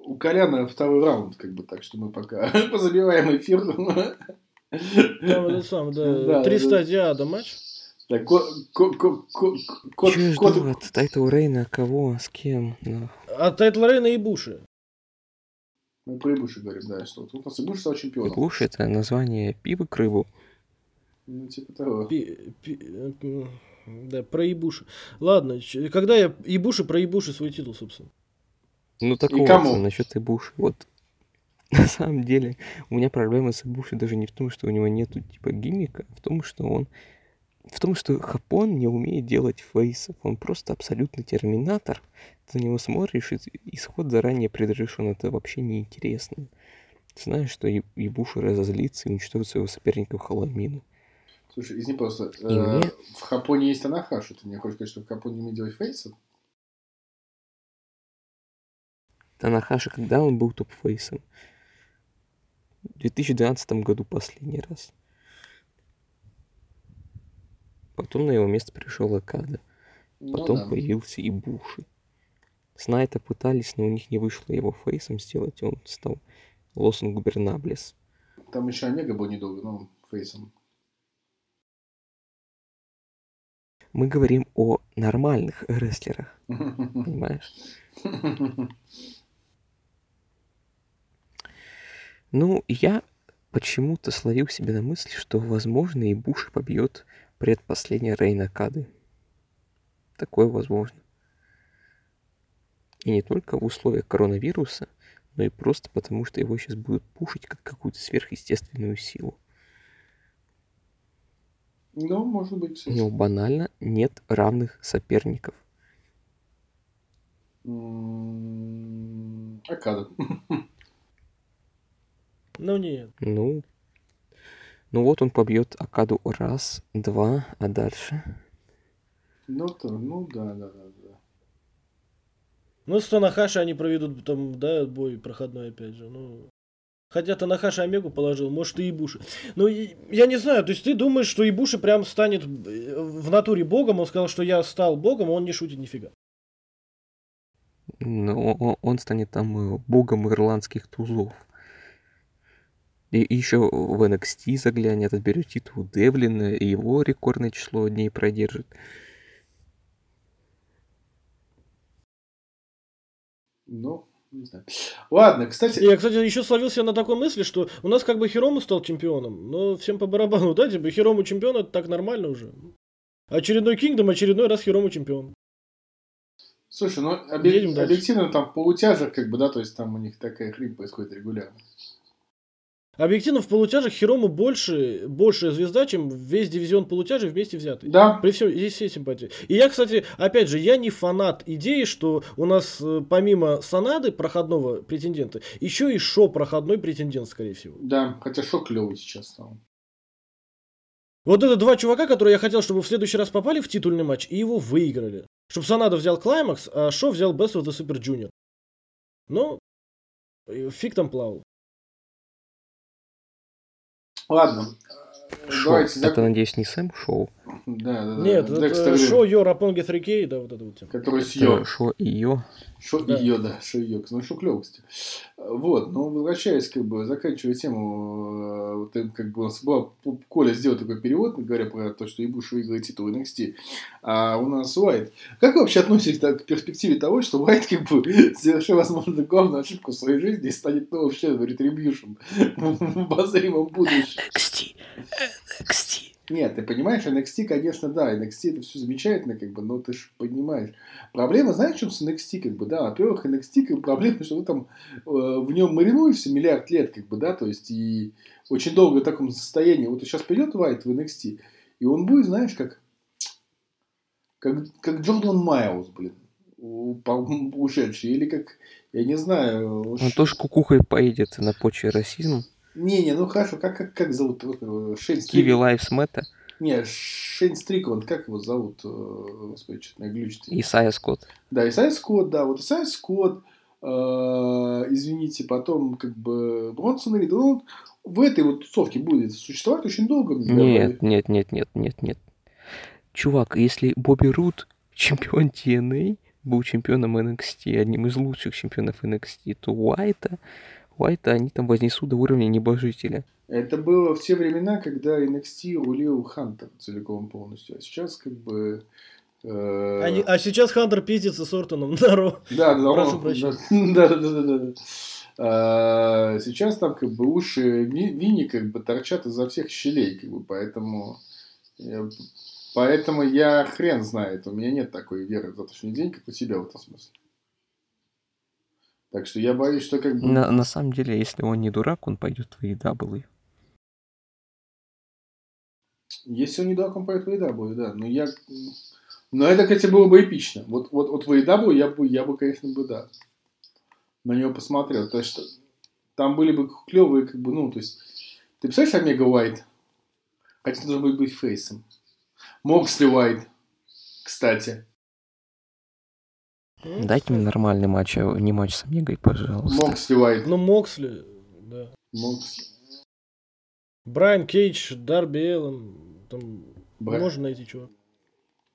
У Коляна второй раунд, как бы, так что мы пока позабиваем эфир. Там этот сам, да, Да, три да. стадии ада матч. Так, ко- ко- ко- ко- кот- Че кот- жду от Тайтл Рейна? Кого? С кем? А Тайтл Рейна и Буши. Мы про Ибуши говорим, да, что тут у нас Ибуши стал чемпионом. Буш это название пива к рыбу. Ну, типа того. Пи- пи- э, Да, про Ибуши. Ладно, когда я Ибуши про Ибуши свой титул, собственно. Ну так вот, кому? насчет Ибуши. Вот на самом деле у меня проблема с Ибуши даже не в том, что у него нету типа гиммика, а в том, что он в том, что Хапон не умеет делать фейсов. Он просто абсолютный терминатор. Ты на него смотришь, и исход заранее предрешен. Это вообще неинтересно. Ты знаешь, что И- Ибуши разозлится и уничтожит своего соперника в Халамину. Слушай, извини просто, И э, мне- в Хапоне есть Танахашу, ты мне хочешь сказать, что в Хапоне не умеет делать фейсов? Танахаши, когда он был топ-фейсом? В 2012 году последний раз. Потом на его место пришел Акада. Ну Потом да. появился и Буши. С Найта пытались, но у них не вышло его фейсом сделать. Он стал Лосом Губернаблес. Там еще Омега был недолго, ну, фейсом. Мы говорим о нормальных рестлерах, понимаешь? Ну, я почему-то словил себе на мысли, что, возможно, и Буши побьет предпоследний Рейна Кады. Такое возможно. И не только в условиях коронавируса, но и просто потому, что его сейчас будут пушить как какую-то сверхъестественную силу. Ну, может быть, У него банально нет равных соперников. М, Акада. Ну нет. Ну, ну вот он побьет Акаду раз, два, а дальше. Ну, то, ну, да, да, да, да. Ну, с Танахаши они проведут там, да, бой проходной опять же. Ну, хотя Танахаши Омегу положил, может и Ибуши. Ну, я не знаю, то есть ты думаешь, что Ибуши прям станет э, в натуре богом, он сказал, что я стал богом, а он не шутит нифига. Но о- он станет там э, богом ирландских тузов. И еще в NXT заглянет, отберет титул Девлина, и его рекордное число дней продержит. Ну, не знаю. Ладно, кстати, Я, кстати, еще словился на такой мысли, что у нас как бы Хирому стал чемпионом, но всем по барабану, да, типа Хирому чемпион, это так нормально уже. Очередной Кингдом, очередной раз Хирому чемпион. слушай, ну, дальше. объективно там в полутяжах, как бы, да, то есть там у них такая хрень происходит регулярно. Объективно в полутяжах Хирому больше, большая звезда, чем весь дивизион полутяжей вместе взятый. Да, При всем, есть все симпатии. И я, кстати, опять же, я не фанат идеи, что у нас э, помимо Санады, проходного претендента, еще и Шо проходной претендент, скорее всего. да, хотя шок клевый сейчас стал. Вот это два чувака, которые я хотел, чтобы в следующий раз попали в титульный матч и его выиграли. Чтобы Санада взял Клаймакс, а Шо взял Best of the Super Junior. Ну, э, фиг там плавал. Ладно, Шоу. давайте Это, зак- надеюсь, не Сэм Шоу. Да, да, да. Нет, Декстер это Шо, Йо, Рапонги 3K, да, вот это вот тема. Который с Йо. Шо и Йо. Шо Да. ее, да, шо ее. Ну, шо клево, кстати. Вот, но возвращаясь, как бы, заканчивая тему, э, вот, как бы у нас была, Коля сделал такой перевод, говоря про то, что Ибуш выиграет титул NXT, а у нас Уайт. Как вы вообще относитесь к перспективе того, что Уайт, как бы, совершил, возможно, главную ошибку в своей жизни и станет новым членом Retribution в обозримом будущем? NXT. NXT. Нет, ты понимаешь, NXT, конечно, да, NXT это все замечательно, как бы, но ты же понимаешь. Проблема, знаешь, в чем с NXT, как бы, да, во-первых, NXT, как бы, проблема, что вы там э, в нем маринуешься миллиард лет, как бы, да, то есть, и очень долго в таком состоянии. Вот сейчас придет Вайт в NXT, и он будет, знаешь, как, как, как Джордан Майлз, блин, ушедший, или как, я не знаю... уж- Он тоже кукухой поедет на почве расизма. Не-не, ну хорошо, как, как, как зовут этого Шейн Киви Стрик? Lives Matter. Не, Шейн Стрикланд, как его зовут? Э, Господи, что-то меня глючит. Исайя Скотт. Да, Исайя Скотт, да, вот Исайя Скотт, э, извините, потом как бы Бронсон Рид, он в этой вот тусовке будет существовать очень долго. Нет, нет, нет, нет, нет, нет. Чувак, если Бобби Рут, чемпион TNA, был чемпионом NXT, одним из лучших чемпионов NXT, то Уайта, Уайта они там вознесут до уровня небожителя. Это было в те времена, когда NXT рулил Хантер целиком полностью. А сейчас как бы... э, Они- а сейчас Хантер пиздится с Ортоном на Ро. Да, да, Прошу да, прощения. да, да, да, да, да. А, Сейчас там как бы уши Ви- Винни как бы торчат изо всех щелей, как бы, поэтому я, поэтому я хрен знает, у меня нет такой веры в завтрашний день, как у тебя в этом смысле. Так что я боюсь, что как бы... На, на самом деле, если он не дурак, он пойдет в AEW. Если он не дурак, он пойдет в AEW, да. Но я... Но это, кстати, было бы эпично. Вот, вот, вот в AEW я бы, я бы, конечно, бы, да, на него посмотрел. То есть, там были бы клевые, как бы, ну, то есть... Ты представляешь Омега Уайт? Хотя должен быть, быть фейсом. Моксли Уайт, кстати. Дайте мне нормальный матч, а не матч с Омегой, пожалуйста. Моксли Уайт. Ну, Моксли, да. Моксли. Брайан Кейдж, Дарби Эллен. Там Бра- можно найти чего.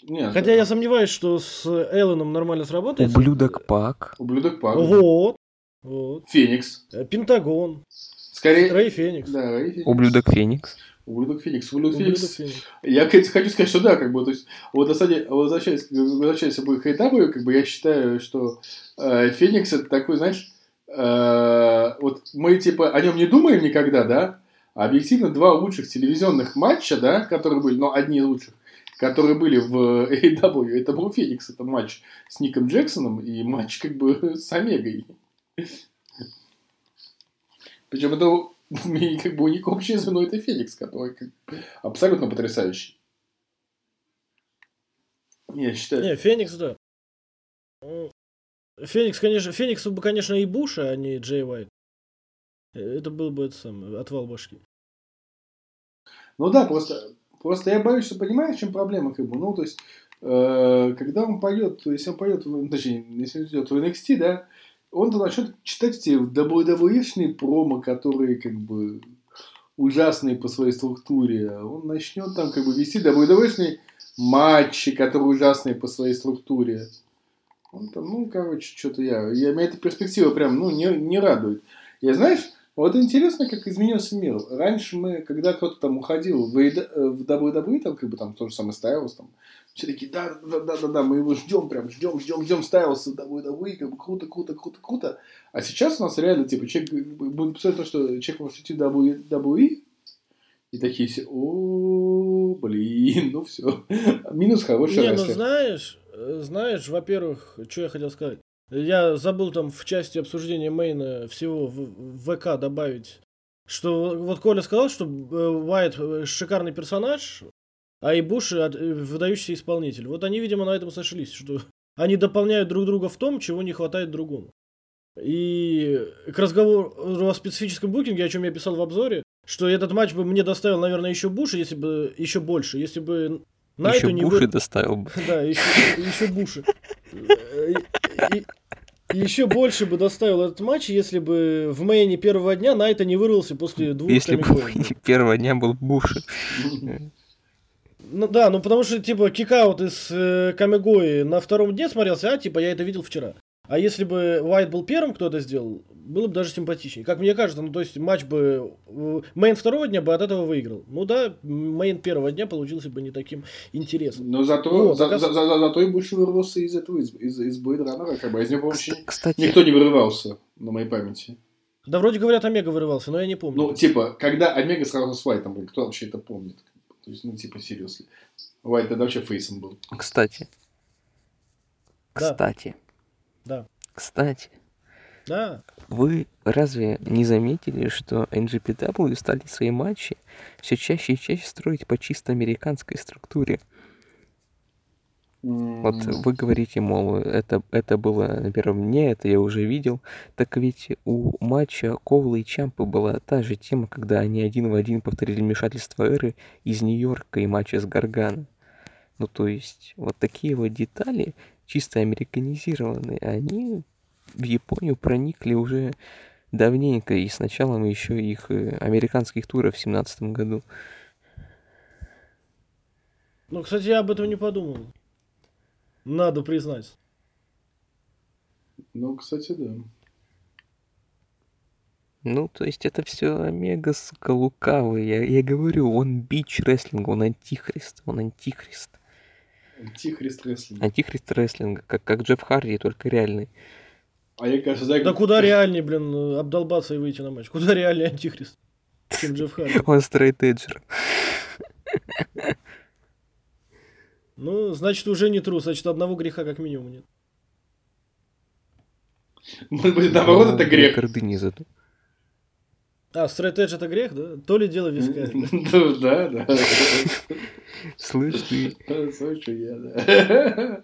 Нет, Хотя я сомневаюсь, что с Элленом нормально сработает. Ублюдок Пак. Ублюдок Пак. Вот. Вот. Феникс. Э, Пентагон. Скорее... Рэй Феникс. Да, Рэй Феникс. Ублюдок Феникс. Ублюдок Феникс. Ублюдок Ублюдок Феникс. Феникс. Я кстати, хочу сказать, что да, как бы, то есть, вот на самом деле, возвращаясь, возвращаясь к Хейтабу, как бы я считаю, что э, Феникс это такой, знаешь, э, вот мы типа о нем не думаем никогда, да, а объективно два лучших телевизионных матча, да, которые были, но одни из лучших, которые были в AEW, это был Феникс, это матч с Ником Джексоном и матч как бы с Омегой. Причем это и как бы у них общее звено это Феникс, который абсолютно потрясающий. Я считаю. Не, Феникс, да. М, Феникс, конечно, Феникс бы, конечно, и Буша, а не Джей Уайт. Это был бы это самое, отвал башки. Ну да, просто, просто я боюсь, что понимаешь, в чем проблема, как бы, ну, то есть, э, когда он поет, то есть он поет, в- точнее, если он идет в NXT, да, он-то начнет читать эти WWE-шные промо, которые, как бы, ужасные по своей структуре. Он начнет там, как бы, вести WWE-шные матчи, которые ужасные по своей структуре. Он там, ну, короче, что-то я, я, меня эта перспектива прям, ну, не, не радует. Я, знаешь, вот интересно, как изменился мир. Раньше мы, когда кто-то там уходил в, э, в WWE, там, как бы там тот же самый Стайлс, там, все такие, да, да, да, да, да, мы его ждем, прям ждем, ждем, ждем Стайлса в WWE, как бы круто, круто, круто, круто. А сейчас у нас реально, типа, человек будет писать то, что человек может идти WWE, и такие все, о, блин, ну все. Минус хороший Не, ну знаешь, знаешь, во-первых, что я хотел сказать. Я забыл там в части обсуждения Мейна всего в, в ВК добавить, что вот Коля сказал, что э, Уайт э, шикарный персонаж, а и Буш э, выдающийся исполнитель. Вот они, видимо, на этом сошлись, что они дополняют друг друга в том, чего не хватает другому. И к разговору о специфическом букинге, о чем я писал в обзоре, что этот матч бы мне доставил, наверное, еще Буша, если бы еще больше, если бы Найто Еще не Буши вы- доставил бы. да, еще, еще Буши. еще больше бы доставил этот матч, если бы в мейне первого дня Найто не вырвался после двух Если бы первого дня был Буши. Ну да, ну потому что, типа, kickout из э, Камигое на втором дне смотрелся, а, типа, я это видел вчера. А если бы Уайт был первым, кто это сделал, было бы даже симпатичнее. Как мне кажется, ну то есть матч бы... э, Мейн второго дня бы от этого выиграл. Ну да, мейн первого дня получился бы не таким интересным. Но зато, Ну, за, так за- за- зато и больше вырвался из этого, из, из, из Runner, как бы, а из него вообще Кс- Кстати, никто не вырывался, на моей памяти. Да вроде говорят, Омега вырывался, но я не помню. Ну, типа, когда Омега сразу с Уайтом был, кто вообще это помнит? То есть, ну, типа, серьезно. Уайт тогда вообще фейсом был. кстати. Да. Кстати. Да. Кстати. Да. Вы разве не заметили, что NGPW стали свои матчи все чаще и чаще строить по чисто американской структуре? Вот вы говорите, мол, это, это было на первом дне, это я уже видел. Так ведь у матча Коула и Чампа была та же тема, когда они один в один повторили вмешательство Эры из Нью-Йорка и матча с Гаргана. Ну, то есть, вот такие вот детали, чисто американизированные, они в Японию проникли уже давненько, и с началом еще их э, американских туров в семнадцатом году. Ну, кстати, я об этом не подумал. Надо признать. Ну, кстати, да. Ну, то есть это все омега, сука, лукавый. Я, я говорю, он бич рестлинга, он антихрист, он антихрист. Антихрист рестлинг. Антихрист рестлинга, как, как Джефф Харди, только реальный. А я, кажется, знаешь, Да куда реальнее, блин, обдолбаться и выйти на матч? Куда реальнее антихрист, чем Джефф Харди? Он straight edger. Ну, значит, уже не трус, значит, одного греха как минимум нет. Может быть, наоборот, это грех. Гордыни зато. А, стрейт эдж это грех, да? То ли дело вискарь. да? Да. Слышь ты, Слышу я, да.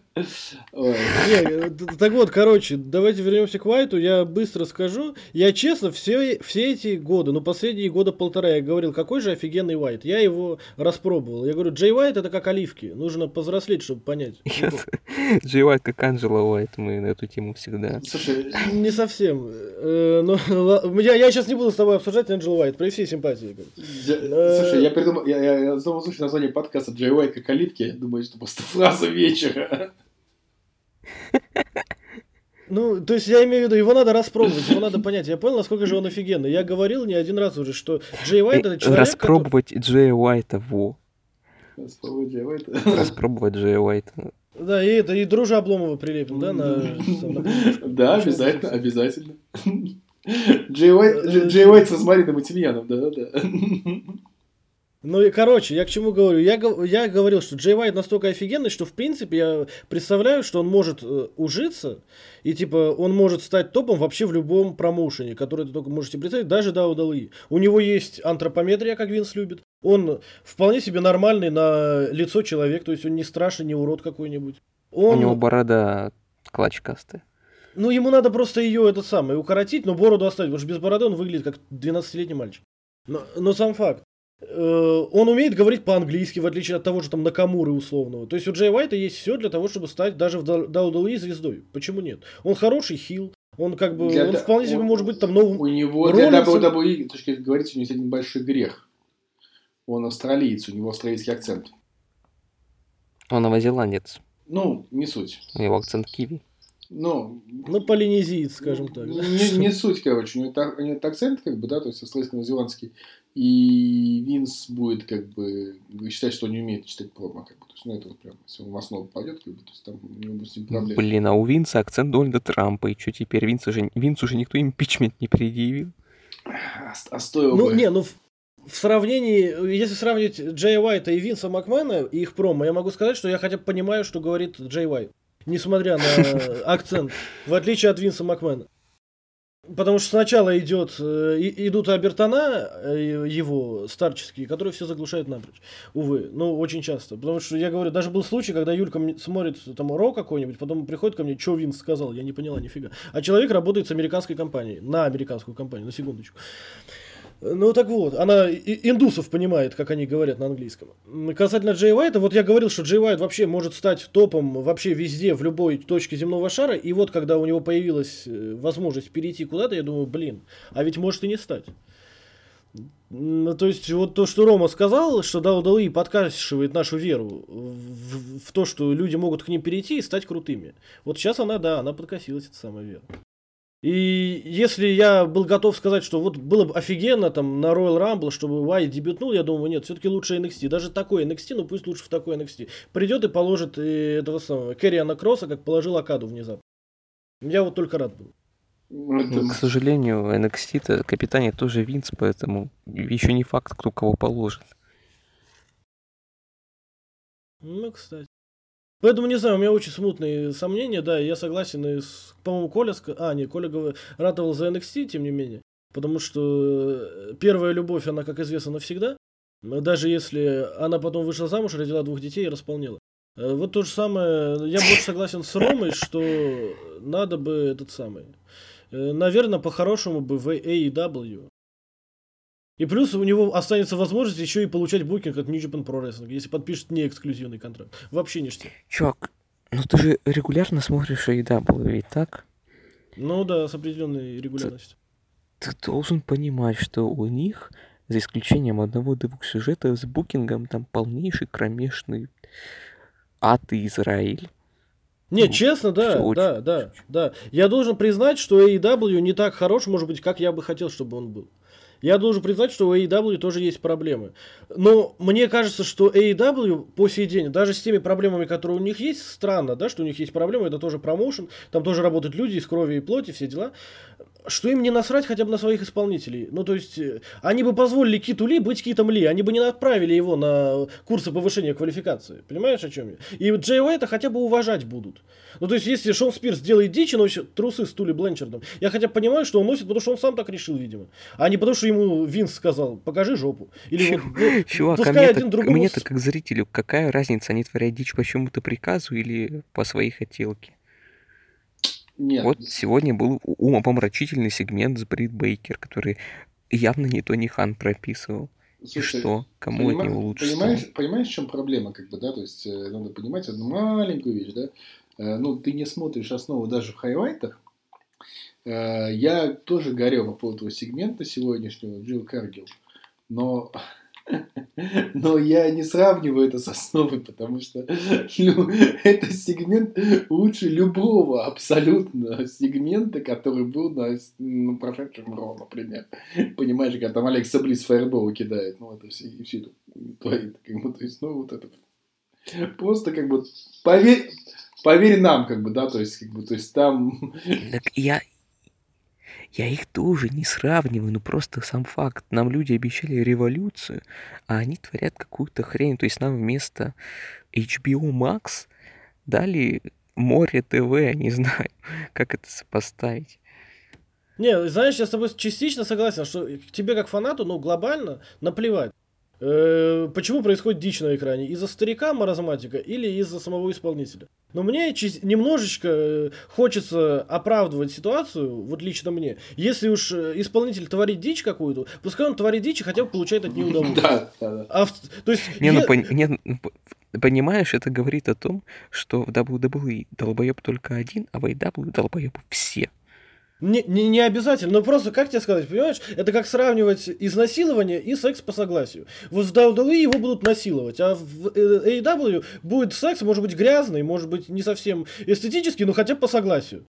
Не, т- так вот, короче, давайте вернемся к Уайту. Я быстро скажу. Я честно, все, все эти годы, ну последние года полтора, я говорил, какой же офигенный Уайт. Я его распробовал. Я говорю, Джей Уайт это как оливки. Нужно повзрослеть, чтобы понять. Джей Уайт как Анджела Уайт, мы на эту тему всегда. Слушай, Не совсем. Э, но я сейчас не буду с тобой обсуждать Энджел Уайт, при всей симпатии. я- слушай, я придумал, я, я, я снова слышу название подкаста Джей Уайт как оливки. Думаю, что просто фраза вечера. Ну, то есть я имею в виду, его надо распробовать, его надо понять. Я понял, насколько же он офигенный. Я говорил не один раз уже, что Джей Уайт это человек, который- Распробовать Джея Уайта, во. Попробуй Джей Уайт. Распробовать Джея Уайта. Да, и это, и дружа Обломова прилепим, да, на... Да, обязательно, обязательно. Джей Уайт, с Розмарином и тимьяном, да-да-да. Ну и короче, я к чему говорю? Я, я говорил, что Джей Уайт настолько офигенный, что в принципе я представляю, что он может э, ужиться, и типа он может стать топом вообще в любом промоушене, который ты только можете представить, даже WWE. У него есть антропометрия, как Винс любит. Он вполне себе нормальный на лицо человек, то есть он не страшный, не урод какой-нибудь. У Он, него борода клачкастая. Ну ему надо просто ее этот самый укоротить, но бороду оставить, потому что без бороды он выглядит как 12-летний мальчик. Но, но сам факт. Э, Он умеет говорить по-английски, в отличие от того же там Накамуры условного. То есть у Джей Уайта есть все для того, чтобы стать даже в WWE звездой. Почему нет? Он хороший хил, он как бы, Для он да- вполне себе он- может быть там новым... У него для WWE, точки говорить, у него есть один большой грех. Он австралиец, у него австралийский акцент. Он новозеландец. Ну, не суть. У него акцент киви. Ну, Ну, полинезиец, скажем так. да. Не, не суть, короче. У него, у него акцент, как бы, да, то есть австралийско-новозеландский. И Винс будет, как бы, считать, что он не умеет читать промо, как бы. То есть, ну, это вот прям, если он в основу пойдет, как бы, то есть, там у него будет с ним проблемы. Блин, а у Винса акцент Дональда Трампа. И что теперь? Винс уже, Винс уже никто импичмент не предъявил. А, а стоило Ну, бы. не, ну в, сравнении, если сравнить Джея Уайта и Винса Макмена и их промо, я могу сказать, что я хотя бы понимаю, что говорит Джей Уайт. Несмотря на акцент, в отличие от Винса Макмена. Потому что сначала идет, э, и- идут обертона э, его старческие, которые все заглушают напрочь. Увы, ну очень часто. Потому что я говорю, даже был случай, когда Юлька смотрит там Ро какой-нибудь, потом приходит ко мне, что Винс сказал, я не поняла нифига. А человек работает с американской компанией, на американскую компанию, на секундочку. Ну так вот, она индусов понимает, как они говорят на английском. Касательно Джей Уайта, вот я говорил, что Джей Уайт вообще может стать топом вообще везде, в любой точке земного шара. И вот когда у него появилась э, возможность перейти куда-то, я думаю, блин, а ведь может и не стать. Ну, то есть, вот то, что Рома сказал, что WWE подкашивает нашу веру в, в то, что люди могут к ним перейти и стать крутыми. Вот сейчас она, да, она подкосилась, эта самая вера. И если я был готов сказать, что вот было бы офигенно там на Royal Rumble, чтобы Уайт дебютнул, я думаю, нет, все-таки лучше NXT. Даже такой NXT, ну пусть лучше в такой NXT. Придет и положит э, этого самого Керриана Кросса, как положил Акаду внезапно. Я вот только рад был. Это- Ну, к сожалению, NXT-то капитане тоже Винс, поэтому еще не факт, кто кого положит. Ну, кстати. Поэтому, не знаю, у меня очень смутные сомнения, да, я согласен и с, по-моему, Коля, а, не, Коля гов- ратовал за NXT, тем не менее, потому что э, первая любовь, она, как известно, навсегда, даже если она потом вышла замуж, родила двух детей и располнела. Э, Вот то же самое, я больше согласен с Ромой, что надо бы этот самый, э, наверное, по-хорошему бы в AEW. И плюс у него останется возможность еще и получать букинг от New Japan Pro Wrestling, если подпишет не эксклюзивный контракт. Вообще ништяк. Чувак, ну ты же регулярно смотришь AEW, ведь так? Ну да, с определенной регулярностью. Ты должен понимать, что у них, за исключением одного-двух сюжетов, с букингом там полнейший кромешный ад и Израиль. Не, Ну, честно, да, очень- да, да, да. Я должен признать, что AEW не так хорош, может быть, как я бы хотел, чтобы он был. Я должен признать, что у AEW тоже есть проблемы. Но мне кажется, что AEW по сей день, даже с теми проблемами, которые у них есть, странно, да, что у них есть проблемы, это тоже промоушен, там тоже работают люди из крови и плоти, все дела, что им не насрать хотя бы на своих исполнителей. Ну, то есть, э, они бы позволили Киту Ли быть Китом Ли, они бы не отправили его на курсы повышения квалификации. Понимаешь, о чем я? И Джей Уайта хотя бы уважать будут. Ну, то есть, если Шон Спирс делает дичь и носит трусы с Тули Бленчардом, я хотя бы понимаю, что он носит, потому что он сам так решил, видимо. А не потому, что ему Винс сказал, покажи жопу. Или вот, ну, Чувак, а пускай один другому мне-то с- как зрителю, какая разница, они творят дичь по чему-то приказу или по своей хотелке? Нет. Вот сегодня был умопомрачительный сегмент с Брит Бейкер, который явно не то не хан прописывал. И Слушай, что? Кому от Понима- него лучше Понимаешь, стало? понимаешь, в чем проблема, как бы, да, то есть э, надо понимать одну маленькую вещь, да. Э, ну, ты не смотришь основу даже в хайлайтах. Э, я тоже горел по поводу этого сегмента сегодняшнего, Джилл Каргил, но, но я не сравниваю это с основой, потому что ну, это сегмент лучше любого абсолютно сегмента, который был на, на прошедшем Ро, например. Понимаешь, когда там Алекса Близ фаербол кидает, ну, это все, и все это творит. Как бы, то есть, ну, вот это просто как бы поверь, поверь нам, как бы, да, то есть, как бы, то есть там Так я... Я их тоже не сравниваю, ну просто сам факт. Нам люди обещали революцию, а они творят какую-то хрень. То есть нам вместо HBO Max дали море ТВ, не знаю, как это сопоставить. Не, знаешь, я с тобой частично согласен, что тебе как фанату, ну, глобально наплевать. Э, Почему происходит дичь на экране? Из-за старика маразматика или из-за самого исполнителя? Но мне немножечко э, хочется оправдывать ситуацию, вот лично мне. Если уж э, исполнитель творит дичь какую-то, пускай он творит дичь и хотя бы получает от нее удовольствие. да, да, да. То есть, Не, ну, ну, понимаешь, это говорит о том, что в WWE долбоеб только один, а в AEW долбоебы все. Не, не, не обязательно, но просто, как тебе сказать, понимаешь, это как сравнивать изнасилование и секс по согласию. Вот в WWE его будут насиловать, а в э, AEW будет секс, может быть, грязный, может быть, не совсем эстетический, но хотя бы по согласию.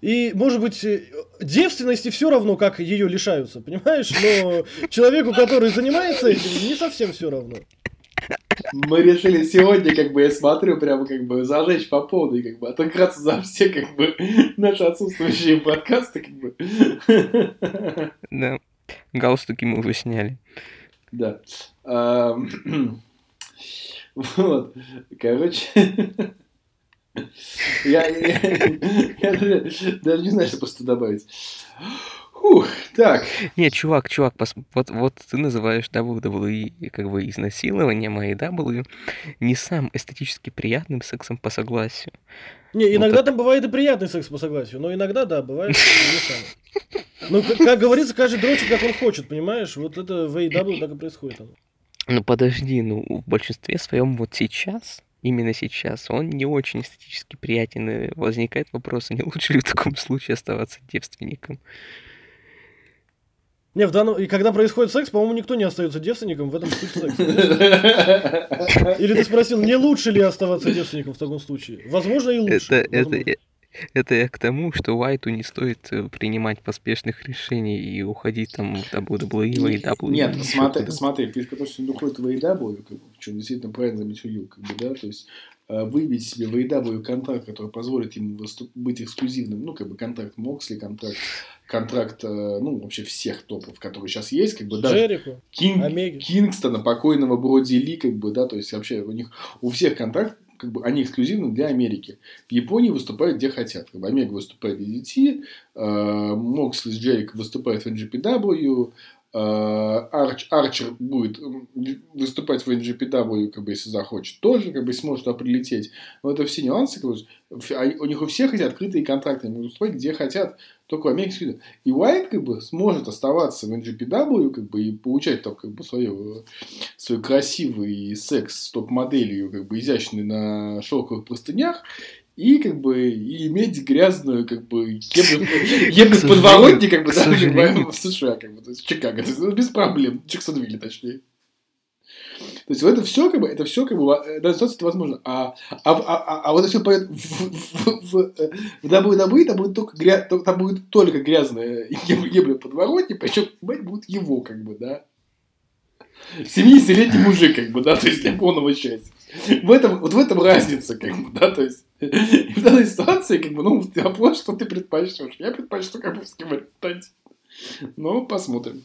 И, может быть, э, девственности все равно, как ее лишаются, понимаешь? Но человеку, который занимается этим, не совсем все равно. Мы решили сегодня, как бы, я смотрю, прямо как бы зажечь по полной, как бы, отыграться за все, как бы, наши отсутствующие подкасты, как бы. Да. Галстуки мы уже сняли. Да. Вот. Короче. Я, я- я даже, даже не знаю, что просто добавить. Фух, так. Не, чувак, чувак, пос- вот, вот ты называешь WWE как бы изнасилованием, а AEW не самым эстетически приятным сексом по согласию. Не, иногда так- там бывает и приятный секс по согласию, но иногда, да, бывает не самый. Ну, как, как говорится, каждый дрочит, как он хочет, понимаешь? Вот это в AEW так и происходит. оно. Ну подожди, ну в большинстве своем вот сейчас, именно сейчас, он не очень эстетически приятен. И возникает вопрос, а не лучше ли в таком случае оставаться девственником? Не, в данном... И когда происходит секс, по-моему, никто не остается девственником в этом суть секса. Или ты спросил, не лучше ли оставаться девственником в таком случае? Возможно, и лучше. Это, это, возможно. Это я к тому, что Уайту не стоит э, принимать поспешных решений и уходить там в WWE, AEW. Нет, ещё смотри, куда. смотри, фишка то, что он уходит в AEW, как бы, что действительно правильно заметил, как бы, да, то есть э, выбить себе в AEW контракт, который позволит ему выступ- быть эксклюзивным, ну, как бы контракт Моксли, контракт, контракт, э, ну, вообще всех топов, которые сейчас есть, как бы, даже Джерико, Кинг, Омеги. Кингстона, покойного Броди Ли, как бы, да, то есть вообще у них, у всех контракт, как бы, они эксклюзивны для Америки. В Японии выступают где хотят. Как бы, Омега выступает в DDT, э, Моксли с Джерико выступают в NGPW, э, Арч, Арчер будет выступать в NGPW, как бы, если захочет, тоже, как бы, сможет туда прилететь. Но это все нюансы, как бы, у них у всех эти открытые контракты, они выступать где хотят, только в Америке. И Уайт, как бы, сможет оставаться в NGPW, как бы, и получать там, как бы, свою, свой красивый секс с топ-моделью, как бы, изящный на шелковых простынях, и, как бы, и иметь грязную, как бы, К подворотне, как бы, к да, сожалению. в США, как бы, то есть, в Чикаго, то есть, без проблем, Чиксонвилле, точнее. То есть это все как бы, это все как бы, в данной ситуации это возможно. А, а, а, а, а вот все пойдет в, в, в, в WWE, там будет только, гря... там будет только грязная ебля подворотни, причем, понимаете, будет его как бы, да. 70-летний мужик, как бы, да, то есть для полного счастья. В этом, вот в этом разница, как бы, да, то есть в данной ситуации, как бы, ну, вопрос, что ты предпочтешь. Я предпочту как бы с кем Ну, посмотрим.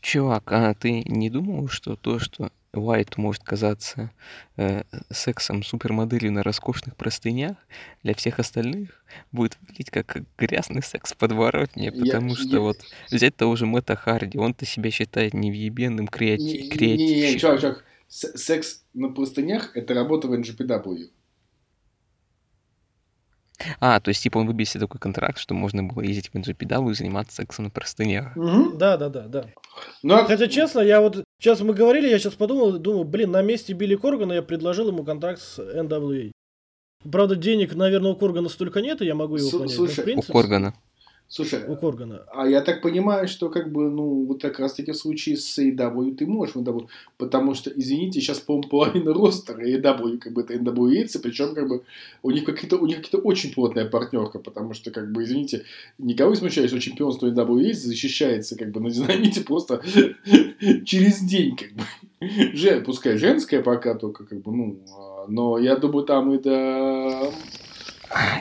Чувак, а ты не думал, что то, что Уайт может казаться э, сексом супермодели на роскошных простынях, для всех остальных будет выглядеть как грязный секс подворотни, потому я, что я... вот взять того же Мэтта Харди, он-то себя считает невъебенным креати... не, креативщиком. Не, не, чувак, чувак, секс на простынях – это работа в NGPW. А, то есть, типа, он выбил себе такой контракт, что можно было ездить в NGPW и заниматься сексом на простынях. Угу. Да, да, да, да. Но... Ну, а Хотя, честно, я вот... Сейчас мы говорили, я сейчас подумал, думаю, блин, на месте Билли Коргана я предложил ему контракт с NWA. Правда, денег, наверное, у Коргана столько нет, и я могу его понять. Слушай, принципе... у Коргана. Слушай, у Коргана. А я так понимаю, что как бы, ну, вот как раз таки в случае с AEW ты можешь в AEW, потому что, извините, сейчас, по-моему, половина ростера AEW, как бы это NWA, причем как бы у них какие-то у них какие-то очень плотная партнерка, потому что, как бы, извините, никого не смущает, что чемпионство NWA защищается, как бы, на динамите просто через день, как бы. Же, пускай женская пока только, как бы, ну, а, но я думаю, там и до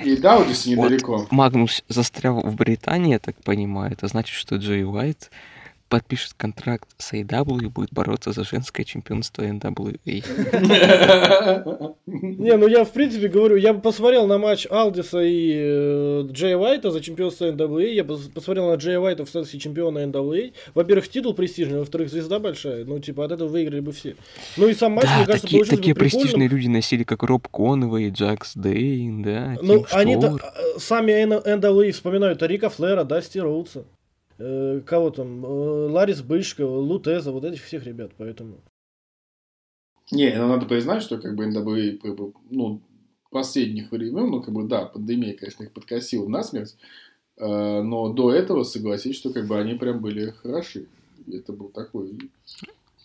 и Даудис недалеко. Вот Магнус застрял в Британии, я так понимаю. Это значит, что Джей Уайт подпишет контракт с AEW и будет бороться за женское чемпионство NWA. Не, ну я в принципе говорю, я посмотрел на матч Алдиса и э, Джея Уайта за чемпионство NWA, я посмотрел на Джея Уайта в статусе чемпиона NWA. Во-первых, титул престижный, во-вторых, звезда большая, ну типа от этого выиграли бы все. Ну и сам матч, да, мне кажется, такие, такие престижные люди носили, как Роб Конвей, Джакс Дейн, да, Ну, они-то э, сами NWA вспоминают Рика Флера, Дасти Роудса. Э, кого там, э, Ларис Бышко, Лутеза, вот этих всех ребят, поэтому... Не, ну надо признать, что как бы НДБ, ну, последних времен, ну, как бы, да, пандемия, конечно, их подкосила насмерть, э, но до этого согласись, что как бы они прям были хороши. И это был такой...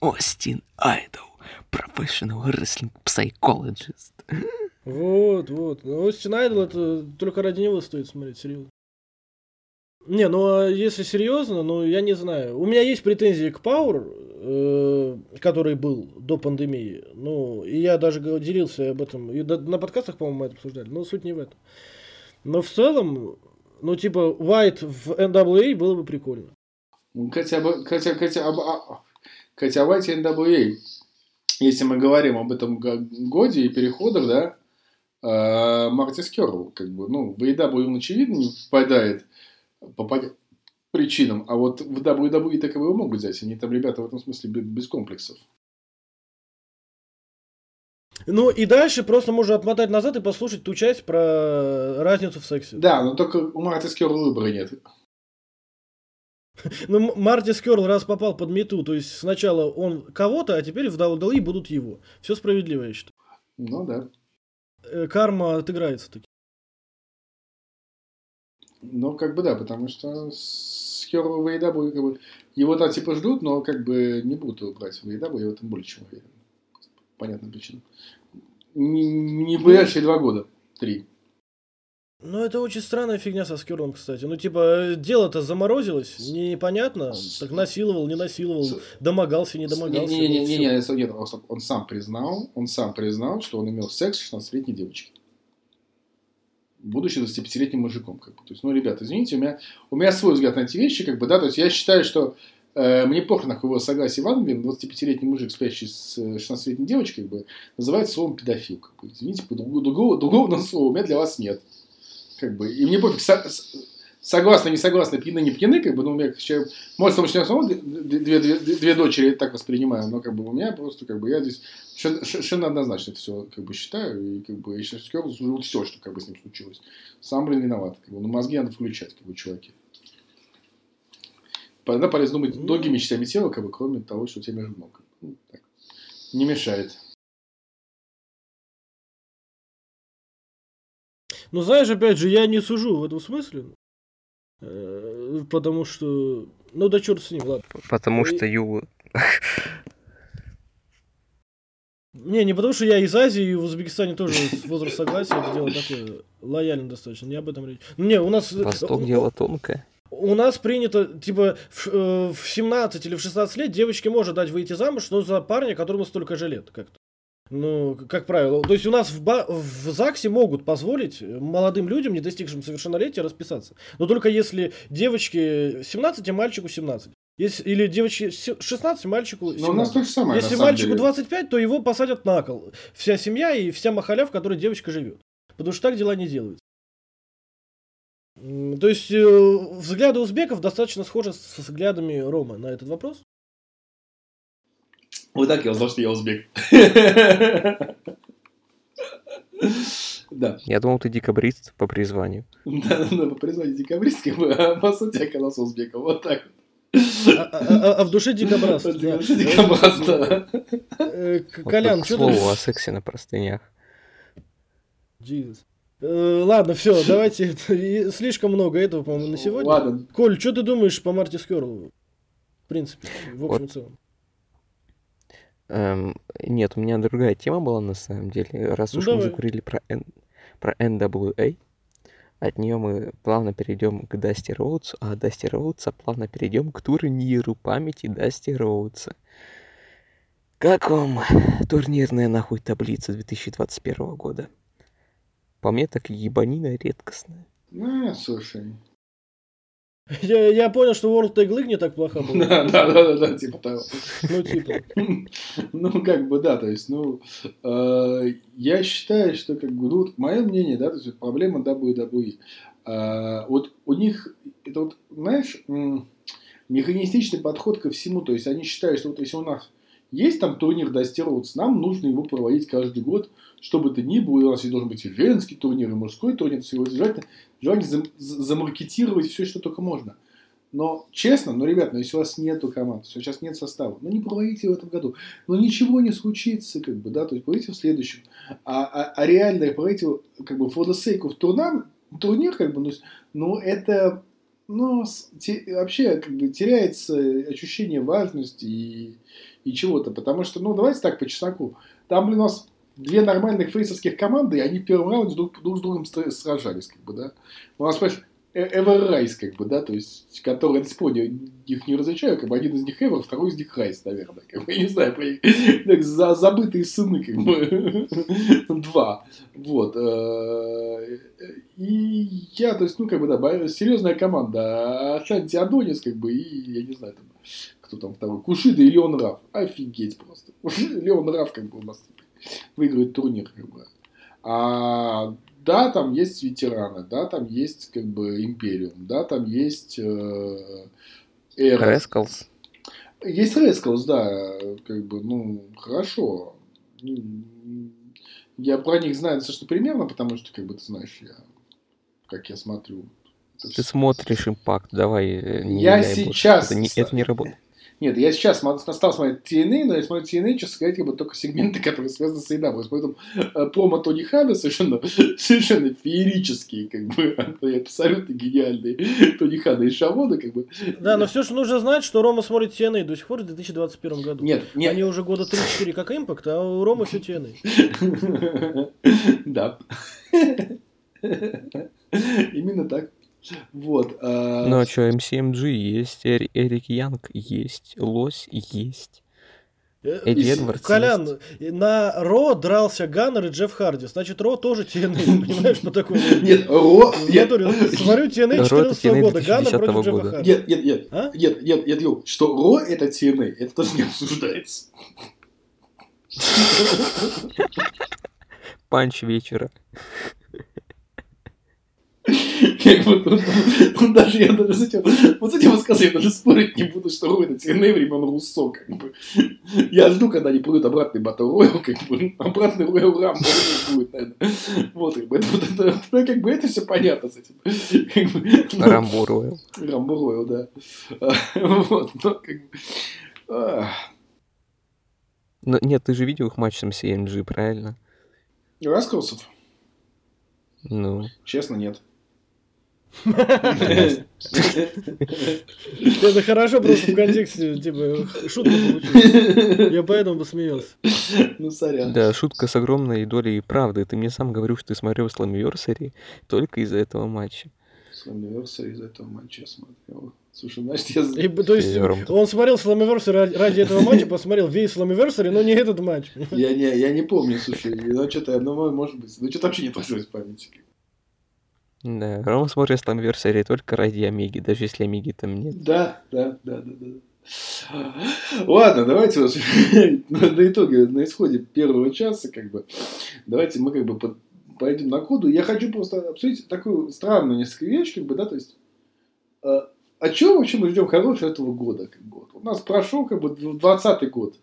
Остин Айдол, professional wrestling psychologist. Вот, вот. Остин Айдол, это только ради него стоит смотреть, серьезно. Не, ну а если серьезно, ну я не знаю. У меня есть претензии к Power, э, который был до пандемии. Ну, и я даже делился об этом. И на подкастах, по-моему, мы это обсуждали. Но суть не в этом. Но в целом, ну, типа, White в NWA было бы прикольно. Хотя бы, хотя, хотя, а, хотя White и NWA, если мы говорим об этом годе и переходах, да, э, Мартис Керл, как бы, ну, в AEW он, очевидно, не попадает по причинам. А вот в WWE так его могут взять. Они там ребята в этом смысле без комплексов. Ну и дальше просто можно отмотать назад и послушать ту часть про разницу в сексе. Да, но только у Марти Керла выбора нет. Ну, Марти Скерл раз попал под мету, то есть сначала он кого-то, а теперь в WWE будут его. Все справедливо, я считаю. Ну да. Э, карма отыграется таки. Ну, как бы да, потому что с Херова в AEW, как бы, его там типа ждут, но как бы не будут его брать в AEW, я в этом более чем уверен. Понятная причина. Не, не в ближайшие два года, три. Ну, это очень странная фигня со Скерлом, кстати. Ну, типа, дело-то заморозилось, непонятно. Так насиловал, не насиловал, домогался, не домогался. Не-не-не, он сам признал, он сам признал, что он имел секс с 16-летней девочкой будучи 25-летним мужиком. Как бы. То есть, ну, ребята, извините, у меня, у меня свой взгляд на эти вещи, как бы, да, то есть я считаю, что э, мне плохо на его согласие в Англии, 25-летний мужик, спящий с 16-летней девочкой, как бы, называется словом педофил. Как бы. Извините, другого, другого слова у меня для вас нет. Как бы, и мне пофиг, согласны, не согласны, пьяны, не пьяны, как бы, ну, у меня, может, потому что я самого две, две, две, дочери так воспринимаю, но, как бы, у меня просто, как бы, я здесь совершенно однозначно это все, как бы, считаю, и, как бы, я что заслужил все, что, как бы, с ним случилось. Сам, блин, виноват, как бы, ну, мозги надо включать, как бы, чуваки. Тогда полезно думать mm другими частями тела, как бы, кроме того, что у тебя между ног. Ну, так. Не мешает. Ну, знаешь, опять же, я не сужу в этом смысле. Э, потому что... Ну да черт с ним, ладно. Потому что Ю... Не, не потому что я из Азии, и в Узбекистане тоже возраст согласия, это дело такое лояльно достаточно, не об этом речь. Не, у нас... Восток дело тонкое. У нас принято, типа, в, э, в 17 или в 16 лет девочке может дать выйти замуж, но за парня, которому столько же лет, как-то. Ну, как правило. То есть у нас в, ба- в ЗАГСе могут позволить молодым людям, не достигшим совершеннолетия, расписаться. Но только если девочке 17, а мальчику 17. Если, или девочке с- 16, мальчику 17. Но у нас то же самое, Если мальчику деле. 25, то его посадят на кол. Вся семья и вся махаля, в которой девочка живет. Потому что так дела не делаются. То есть э, взгляды узбеков достаточно схожи с взглядами Рома на этот вопрос. Вот так я узнал, что я узбек. Да. Я думал, ты декабрист по призванию. Да, да, по призванию декабристским, а по сути оказался узбеком. Вот так вот. А, а- а- а в душе дикобраз. да. Декабраз, да. Э, Вот Колян, к что слову ты... о сексе на простынях. Jesus. Э, Ладно, все, давайте. Слишком много этого, по-моему, на сегодня. Ладно, Коль, что ты думаешь по Марти Скерлу? В принципе, в общем и целом. Эм, нет, у меня другая тема была на самом деле. Раз Ну, уж мы давай. заговорили про, N- про NWA, от нее мы плавно перейдем к Дасти Роудсу, а от Дасти Роудса плавно перейдем к турниру памяти Дасти Роудса. Как вам турнирная нахуй таблица 2021 года? По мне так ебанина редкостная. ну, слушай. Я, я понял, что World Tag League не так плохо была. Да, да, да, да, типа того. Ну, типа. Ну, как бы, да, то есть, ну, э, я считаю, что, как бы, ну, мое мнение, да, то есть, проблема WWE. Э, вот у них, это вот, знаешь, механистичный подход ко всему, то есть, они считают, что вот если у нас есть там турнир Dusty Rhodes, нам нужно его проводить каждый год, что бы то ни было, у нас должен быть и женский турнир, и мужской турнир, всего желательно, желательно зам- за- замаркетировать все, что только можно. Но честно, ну, ребят, ну если у вас нету команд, если сейчас нет состава, ну не проводите в этом году. Ну ничего не случится, как бы, да, то есть проводите в следующем. А, а, а реально проводите, как бы, for the sake of турнам, турнир, как бы, ну, ну это, ну, те- вообще, как бы, теряется ощущение важности и, и чего-то. Потому что, ну, давайте так, по чесноку. Там, блин, у нас две нормальных фейсовских команды, и они в первом раунде друг, друг с другом сражались, как бы, да. У нас, понимаешь, Эвер Райс, как бы, да, то есть, которые не- их не различаю, как бы один из них Эвер, второй из них Райс, наверное, как бы, я не знаю, про. Так, за, забытые сыны, как бы, два, вот, э, и я, то есть, ну, как бы, да, серьезная команда, а Шанти Адонис, как бы, и, я не знаю, там, кто там второй, Кушида и Леон Раф, офигеть просто, Леон Раф, как бы, у нас выигрывает турнир, как бы, а да, там есть ветераны, да, там есть как бы Империум, да, там есть э, Эра. Рескалс. Есть Рескалс, да, как бы, ну, хорошо. Я про них знаю достаточно примерно, потому что, как бы, ты знаешь, я, как я смотрю. Ты смотришь импакт, давай. э, не Я сейчас- Это не, это не работает. Нет, я сейчас стал смотреть TNA, но я смотрю TNA, честно сказать, как бы только сегменты, которые связаны с AEW. Поэтому промо Тони Хана совершенно, совершенно феерические, как бы, абсолютно гениальные Тони Хана и Шавода, как бы. Да, но все, что нужно знать, что Рома смотрит TNA до сих пор в 2021 году. Нет, нет. Они уже года 3-4 как импакт, а у Ромы все TNA. Да. Именно так. Вот. а, Ну а что, MCMG есть, Эри- Эрик Янг есть, Лось есть. Эдди И- Эдвардс Колян, на Ро дрался Ганнер и Джефф Харди. Значит, Ро тоже TNA, понимаешь, по такому. Нет, Ро... Нет, натуре, Смотрю TNA Ро это 14 TNA года, Ганнер 2010 против Джеффа. Харди. нет, нет, нет. А? Нет, нет, нет, Ю, что Ро это TNA, это тоже не обсуждается. Панч вечера. Как бы тут, тут даже я даже с этим, вот с этим высказыванием я даже спорить не буду, что Ро это TNA времен Руссо, как бы. Я жду, когда они придут обратный Battle Royale, как бы, обратный Royal Rumble будет, наверное. Вот, как бы, это, вот это, ну, как бы, это все понятно с этим. Как бы, ну, Рамбо Ройл. Рамбо Роял, да. А, Вот, но как бы... ах. Но, нет, ты же видел их матч с MCMG, правильно? Расколсов? Ну, Честно, нет. Это хорошо просто в контексте, типа, шутка получилась. Я поэтому посмеялся. Ну, сорян. Да, шутка с огромной долей правды. Ты мне сам говорил, что ты смотрел Slammiversary только из-за этого матча. Slammiversary из этого матча я смотрел. Слушай, значит, я... И, то есть, он смотрел Slammiversary ради, ради этого матча, посмотрел весь Slammiversary, но не этот матч. Я не, я не помню, слушай, ну что-то, ну, может быть, ну что-то вообще не отложилось в памяти. Да, Рома смотрит Slammiversary только ради Омеги, даже если Омеги там нет. Да, да, да, да, да. Ладно, давайте вот на, итоге, на исходе первого часа, как бы, давайте мы как бы под- пойдем на коду. Я хочу просто обсудить такую странную несколько вещь, как бы, да, то есть, э, о чем вообще мы ждем хорошего этого года, как бы. У нас прошел, как бы, 20 год.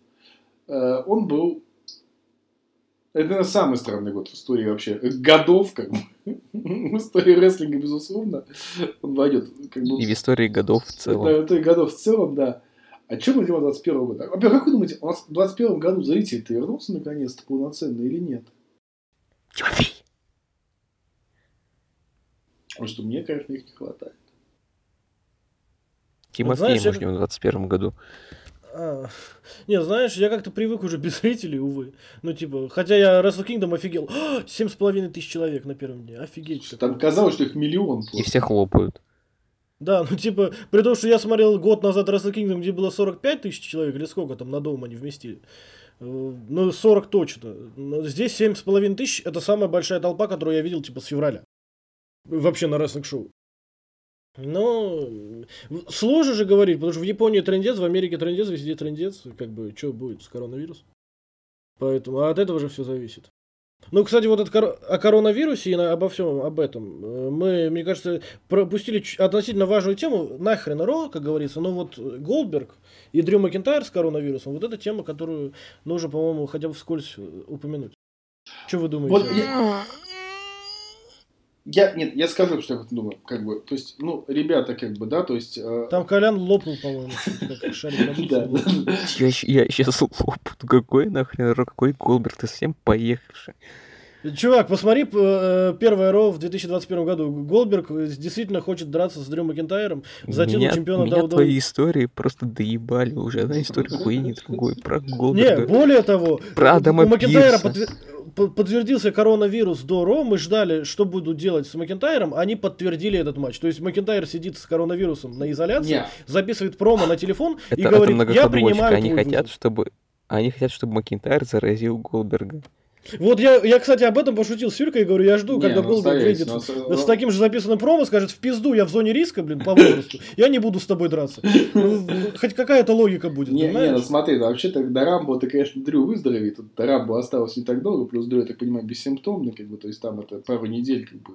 Э, он был, это, наверное, самый странный год в истории вообще, годов, как бы, в истории рестлинга, безусловно, он войдет, как бы, И в истории годов в целом. это, это годов в целом, да. А что мы делаем 21 года? Во-первых, как вы думаете, у нас в 21 году зрители-то вернутся наконец-то полноценно или нет? Тимофей! Потому что мне, конечно, их не хватает. Тимофей знаешь, мы я- ждем в 21 году. А, Не, знаешь, я как-то привык уже без зрителей, увы. Ну, типа, хотя я Wrestle Kingdom офигел. «А, Семь с половиной тысяч человек на первом дне. Офигеть. Что Там казалось, что их миллион И просто. все хлопают. Да, ну типа, при том, что я смотрел год назад Wrestle Kingdom, где было 45 тысяч человек, или сколько там на дом они вместили. Э, Ну, 40 точно. Но здесь 7,5 тысяч, это самая большая толпа, которую я видел, типа, с февраля. Вообще на рестлинг-шоу. Ну, сложно же говорить, потому что в Японии трендец, в Америке трендец, везде трендец. Как бы, что будет с коронавирусом? Поэтому а от этого же все зависит. Ну, кстати, вот от кор- о коронавирусе и на- обо всем об этом э, мы, мне кажется, пропустили ч- относительно важную тему. Нахрен Ро, как говорится. Но вот Голдберг и Дрю Макинтайр с коронавирусом, вот эта тема, которую нужно, по-моему, хотя бы вскользь э, упомянуть. Что вы думаете? Вот я, я- нет, я скажу, что я вот думаю, как бы, то есть, ну, ребята, как бы, да, то есть... э, Там Колян лопнул, по-моему, Я, сейчас лопну. Какой нахрен какой Голберг, ты совсем поехавший. Чувак, посмотри э, первое Ро в 2021 году. Голдберг э, действительно хочет драться с Дрю Макинтайром за титул меня, чемпиона меня WWE. твои истории просто доебали уже. Одна история хуйни, другой про Не, Голберга. более того, Про у Адама Макентайра Пирса. подтвер- по- подтвердился коронавирус до Ро, мы ждали, что будут делать с Макентайром, они подтвердили этот матч. То есть Макентайр сидит с коронавирусом на изоляции, Не. записывает промо на телефон и Это, это говорит, я принимаю Они хотят, вызов». чтобы... Они хотят, чтобы Макинтайр заразил Голберга. Вот я, я, кстати, об этом пошутил с Юркой и говорю, я жду, Не, когда ну, Голдберг выйдет ну, с ну, таким же записанным промо, скажет, в пизду, я в зоне риска, блин, по возрасту, я не буду с тобой драться. Ну, хоть какая-то логика будет, Не, не, понимаешь? ну смотри, вообще-то до Рамбо, ты, конечно, Дрю выздоровеет. Тут До Рамбо осталось не так долго, плюс Дрю, я так понимаю, бессимптомный, как бы, то есть там это пару недель, как бы,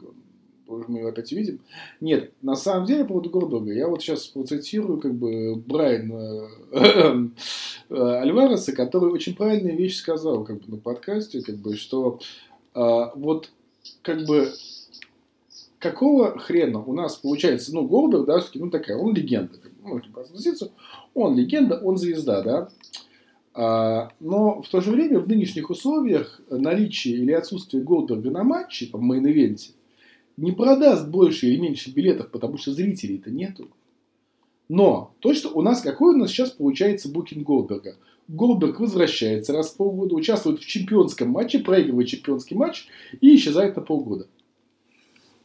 мы его опять увидим. Нет, на самом деле, по поводу Гордога, я вот сейчас процитирую, как бы, Брайана э, Альвареса, который очень правильную вещь сказал, как бы, на подкасте, как бы, что а, вот, как бы, какого хрена у нас получается, ну, Голдберг, да, ну, такая, он легенда, как бы, ну, он легенда, он звезда, да, А, но в то же время в нынешних условиях наличие или отсутствие Голдберга на матче, там, main event -е, не продаст больше или меньше билетов, потому что зрителей-то нету. Но то, что у нас, какой у нас сейчас получается booking Голдберга? Голдберг возвращается раз в полгода, участвует в чемпионском матче, проигрывает чемпионский матч и исчезает на полгода.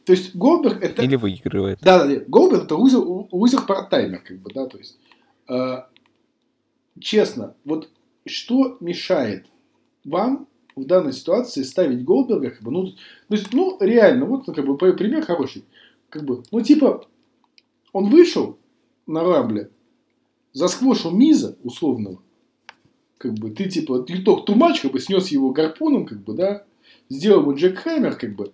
То есть Голдберг это... Или выигрывает. Да, да, нет. Голдберг это лузер, лузер парт-таймер, как бы, да, то есть. э, честно, вот что мешает вам в данной ситуации ставить Голдберга, как бы, ну, то есть, ну, реально, вот, как бы, при- пример хороший. Как бы, ну, типа, он вышел на Рамбле, засквошил Миза, условного, как бы, ты, типа, ты ток ту матч, как бы, снес его гарпуном, как бы, да, сделал ему Джек Хэммер, как бы,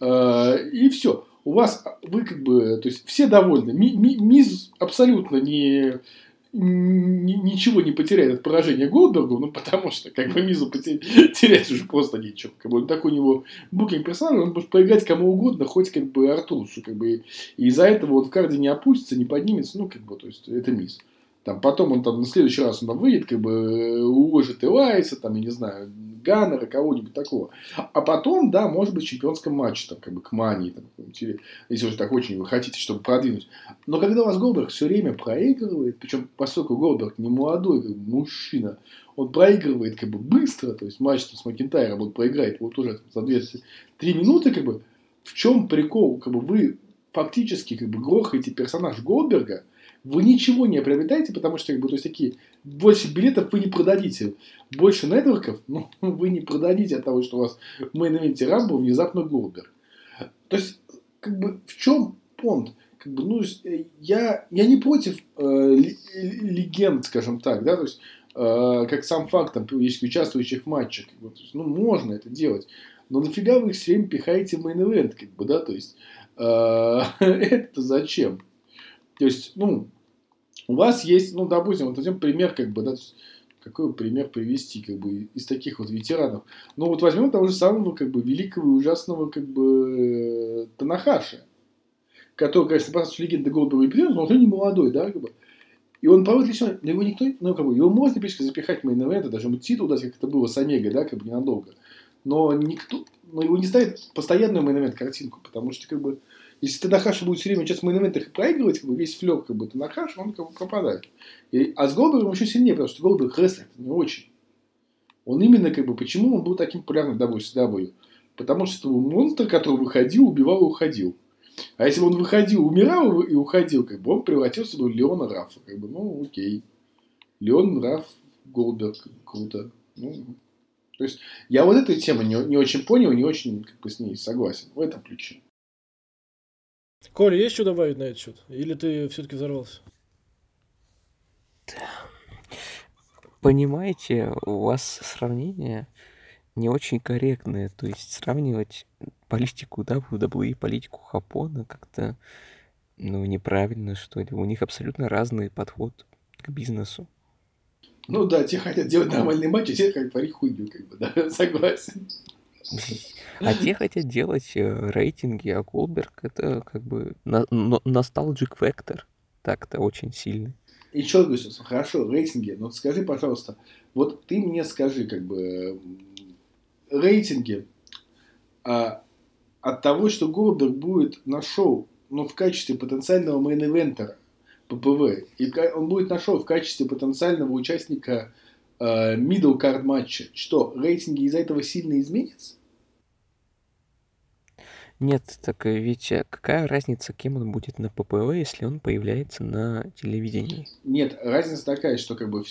э, и все. У вас, вы, как бы, то есть, все довольны. Ми- ми- Миз абсолютно не, ничего не потеряет от поражения Голдбергу, ну, потому что, как бы, Мизу терять уже просто нечего. Как бы, такой у него букинг персонажа, он может проиграть кому угодно, хоть, как бы, Артурсу, как бы, и из-за этого он в карде не опустится, не поднимется, ну, как бы, то есть, это Миз. Там, потом он там на следующий раз он там выйдет, как бы, уложит Элайса, там, я не знаю, Ганнера, кого-нибудь такого. А потом, да, может быть, в чемпионском матче, там, как бы, к Мании, там, если уже так очень вы хотите, чтобы продвинуть. Но когда у вас Голдберг все время проигрывает, причем, поскольку Голдберг не молодой как бы, мужчина, он проигрывает как бы быстро, то есть матч с Макентайром он проиграет вот уже за 2-3 минуты, как бы, в чем прикол, как бы вы фактически как бы грохаете персонаж Голдберга, вы ничего не приобретаете, потому что, как бы, то есть, такие, больше билетов вы не продадите, больше нетворков, ну, вы не продадите от того, что у вас в main event -е Рамбо внезапно Голдберг. То есть, как бы, в чем понт? Как бы, ну, я, я не против э, легенд, скажем так, да, то есть, э, как сам факт, там, участвующих в матчах, как бы, есть, ну, можно это делать, но нафига вы их все время пихаете в main event, как бы, да, то есть, э, это зачем? То есть, ну, у вас есть, ну, допустим, вот возьмем пример, как бы, да, какой пример привести, как бы, из таких вот ветеранов. Ну, вот возьмем того же самого, как бы, великого и ужасного, как бы, Танахаши, который, конечно, по легенда Голдберга и но уже не молодой, да, как бы. И он проводит лично, но его никто, ну, как бы, его можно, пишка, запихать в мейн даже ему титул дать, как это было с Омегой, да, как бы, ненадолго. Но никто, но его не ставит постоянную мейн картинку, потому что, как бы, если Танахаши будет все время сейчас в main проигрывать, как бы весь флёр как бы Танахаши, он как бы пропадает. И, а с Голдбергом еще сильнее, потому что Голдберг рестлер не очень. Он именно как бы, почему он был таким популярным в WCW? Потому что был монстр, который выходил, убивал и уходил. А если бы он выходил, умирал и уходил, как бы он превратился бы в Леона Рафа. Как бы, ну, окей. Леон Раф, Голдберг, круто. Ну, то есть, я вот эту тему не, не очень понял, не очень как бы, с ней согласен в этом ключе. Коля, есть что добавить на этот счет? Или ты все-таки взорвался? Понимаете, у вас сравнение не очень корректное. То есть сравнивать политику WWE и политику Хапона как-то ну, неправильно, что ли. У них абсолютно разный подход к бизнесу. Ну да, те хотят делать нормальный матч, а те хотят творить хуйню, как бы, да, согласен. А те хотят делать э, рейтинги, а Голдберг это как бы nostalgic factor. Так-то очень сильный. И что, Гусев, хорошо, рейтинги, но скажи, пожалуйста, вот ты мне скажи, как бы, рейтинги а, от того, что Голдберг будет на шоу, но в качестве потенциального main eventer -а PPV, и он будет на шоу в качестве потенциального участника э, middle card матча, что рейтинги из-за этого сильно изменятся? Нет, так ведь э, какая разница, кем он будет на ППВ, если он появляется на телевидении? Нет, разница такая, что как бы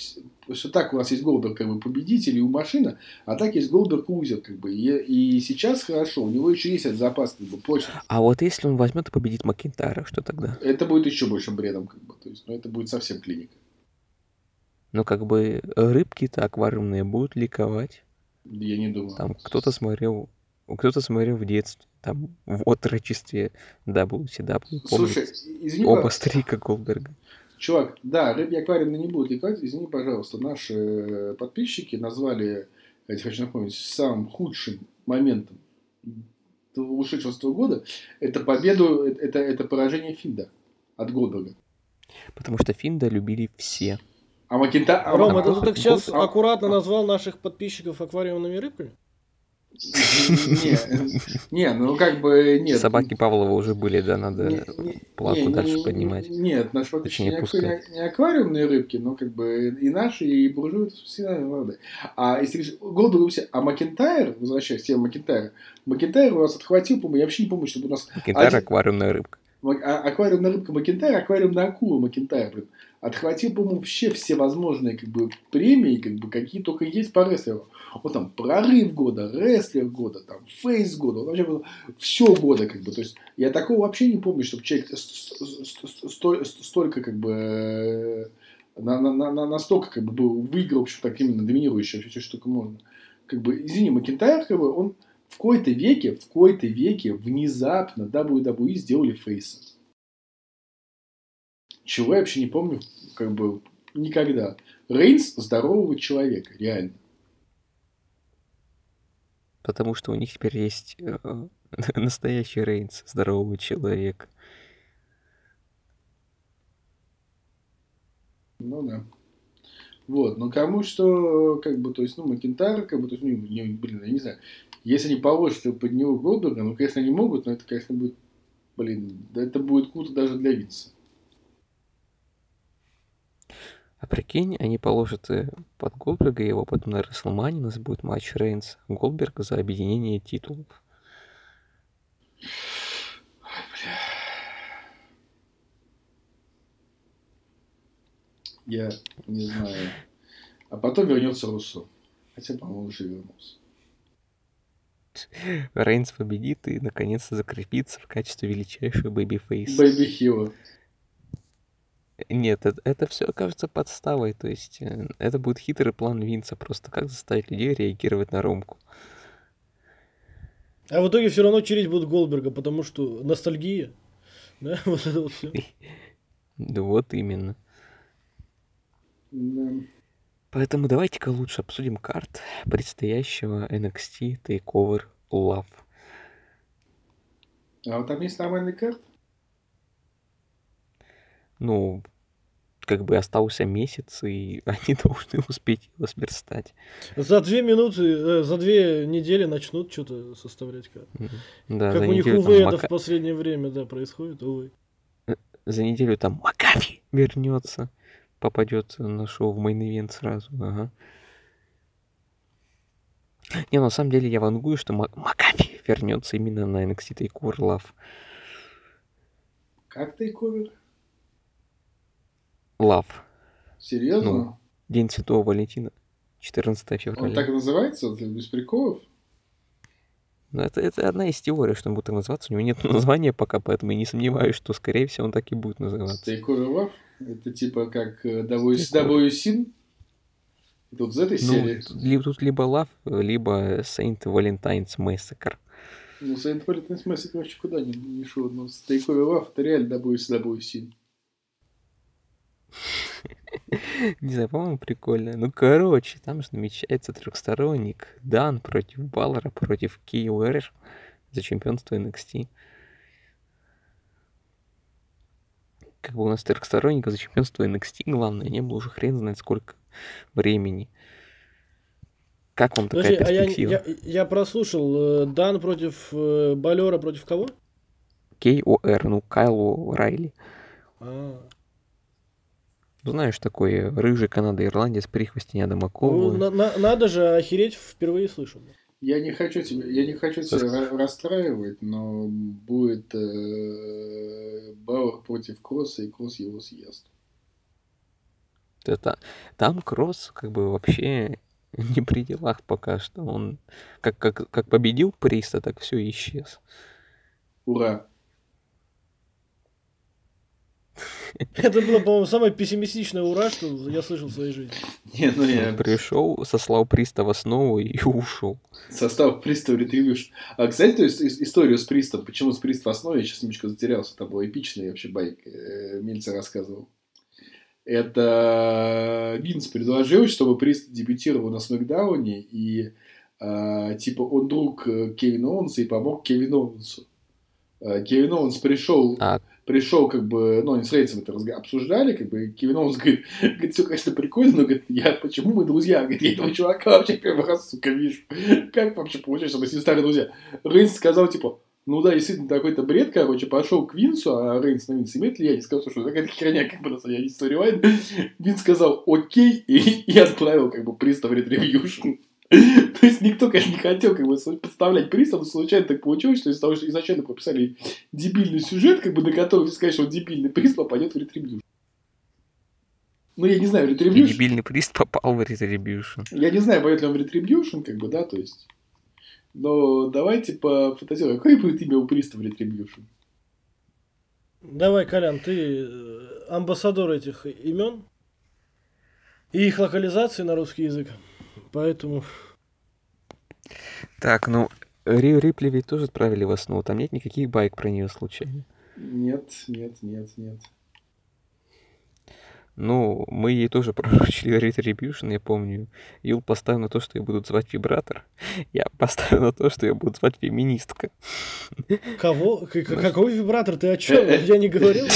что так у нас есть Голдберг как бы победитель и у машина, а так есть Голдберг лузер как бы. И, и сейчас хорошо, у него еще есть этот запас как бы прочности. А вот если он возьмет и победит Макинтара, что тогда? Это будет еще больше бредом как бы, то есть, ну это будет совсем клиника. Но как бы рыбки-то аквариумные будут ликовать. Я не думаю. Там кто-то смотрел кто-то смотрел в детстве, там, в отрочестве WCW. Слушай, извини, Оба старика Голдберга. Чувак, да, рыбий аквариум не будет ликовать. Извини, пожалуйста, наши э, подписчики назвали, я хочу напомнить, самым худшим моментом ушедшего года это победу, э, это, это поражение Финда от Голдберга. Потому что Финда любили все. А Макинта... А, Рома, а, ты так сейчас а, аккуратно а, назвал наших подписчиков аквариумными рыбками? Не, не, ну как бы нет. Собаки Павлова уже были, да, надо плату дальше поднимать. Нет, наши фактически не аквариумные рыбки, но как бы и наши, и буржуи всегда молодые. А если говоришь, а Макентайр, возвращаясь к теме Макентайра, Макентайр у нас отхватил, по-моему, я вообще не помню, чтобы у нас... Макентайр аквариумная рыбка. А, аквариумная рыбка Макентайр, аквариумная акула Макентайр, блин. Отхватил, по-моему, вообще все возможные как бы, премии, как бы, какие только есть по рестлеру. Вот там прорыв года, рестлер года, там face года, он вообще был все года, как бы. То есть я такого вообще не помню, чтобы человек столько, как бы, на, на, на, настолько как бы был выиграл, в общем, так именно доминирующий, все, что только можно. Как бы, извини, Макентайр, как бы, он в кои-то веке, в кои-то веке внезапно WWE сделали фейса. Чего я вообще не помню, как бы, никогда. Рейнс здорового человека, реально. Потому что у них теперь есть э, настоящий Рейнс здорового человека. Ну да. Вот, но кому что, как бы, то есть, ну, Макентар, как бы, то есть, ну, не, блин, я не знаю, если они положат под него Голдберга, ну, конечно, они могут, но это, конечно, будет, блин, это будет круто даже для Винса. А прикинь, они положат э, под Голдберга, его потом на Расселмане у нас будет матч Рейнс Голдберга за объединение титулов. Я не знаю. А потом вернется Руссо. Хотя, по-моему, уже вернулся. Рейнс победит и наконец-то закрепится в качестве величайшего babyface -а. Baby heel -а. Нет, это, это все окажется подставой. То есть э, это будет хитрый план Винса. Просто как заставить людей реагировать на Ромку. А в итоге все равно cheer -ить будут Голдберга, потому что ностальгия. Да, вот это вот все. Да вот именно. Да. Поэтому давайте-ка лучше обсудим карт предстоящего NXT Takeover Love. А вот там есть нормальный карт? Ну, как бы остался месяц, и они должны успеть его сверстать. За две минуты, э, за две недели начнут что-то составлять карт. Да, как у них неделю у там Вейда Мака- в последнее время, да, происходит, увы. За неделю там Макафи вернется, попадет на шоу в main event сразу. Ага. Не, на самом деле я вангую, что Мак- Макафи вернется именно на NXT Takeover Love. Как Takeover? Love. Серьезно? Ну, День Святого Валентина. 14 февраля. Он так и называется? Без приколов? Ну, это, это одна из теорий, что он будет так называться. У него нет названия пока, поэтому я не сомневаюсь, что, скорее всего, он так и будет называться. Тейковер Лав? Это типа как э, Sin? Это вот из этой Ну, серии? тут либо, тут либо Love, либо Saint Valentine's Massacre. Ну, Saint Valentine's Massacre вообще куда не, не шел. Но Тейковер Лав это реально Sin. Не знаю, по-моему, прикольно. Ну, короче, там же намечается трехсторонник. Дан против Баллера, против KOR за чемпионство NXT. Как бы у нас трехсторонника за чемпионство NXT, главное, не было уже хрен знает сколько времени. Как вам такая Подожди, а я, перспектива? я, я прослушал, э, Дан против э, Балера против кого? KOR, ну, Кайлу Райли. А, Знаешь, такой рыжий канадо-ирландец, прихвостень Адама ну, Коула. на- на- надо же, охереть, впервые слышу. Я не хочу тебя, я не хочу тебя ра- расстраивать, но будет э, Бауэр против Кросса, и Кросс его съест. Это, там Кросс как бы вообще не при делах пока что. Он как, как, как победил Приста, так все исчез. Ура! Это было, по-моему, самое пессимистичное ура, что я слышал в своей жизни. Не, ну я пришел, сослал Приста в основу и ушел. состав Пристов Retribution. А, кстати, то есть ис- историю с Пристом, почему с Прист в основе, я сейчас немножко затерялся, это был эпичный вообще байк, э, Мильцер рассказывал. Это Винс предложил, чтобы Прист дебютировал на Смакдауне, и э, типа он друг э, Кевина Оуэнса и помог Кевину Оуэнсу. Э, Кевин Оуэнс пришел А, пришел, как бы, ну, они с Рейнсом это обсуждали, как бы, Кевин Оуэнс говорит, говорит, все, конечно, прикольно, но, говорит, я, почему мы друзья? Говорит, я этого чувака вообще первый раз, сука, вижу. Как вообще получается, что мы с ним старые друзья? Рейнс сказал, типа, ну да, действительно, такой-то бред, короче, пошел к Винсу, а Рейнс на Винса имеет влияние, сказал, что какая-то херня, как бы, на самом деле, storyline. Винс сказал, окей, и, и отправил, как бы, Приста в Retribution. То есть никто, конечно, не хотел как бы подставлять Приста, но случайно так получилось, что из-за того, что изначально прописали дебильный сюжет, как бы на который сказать, что он дебильный Прист попадет в Retribution. Ну, я не знаю, в Retribution. дебильный Прист попал в Retribution. Я не знаю, пойдет ли он в Retribution, как бы, да, то есть. Но давайте пофантазируем. Какое будет имя у Приста в Retribution? Давай, Колян, ты э, амбассадор этих имен и их локализации на русский язык. Поэтому Так, ну, Рио Рипли ведь тоже отправили в основу. Там нет никаких байк про нее случайно. Нет, нет, нет, нет. Ну, мы ей тоже пророчили Retribution, я помню. Юл поставил на то, что ее будут звать вибратор. Я поставил на то, что ее будут звать феминистка. кого? Какой вибратор? Ты о чем? Я не говорил. Э,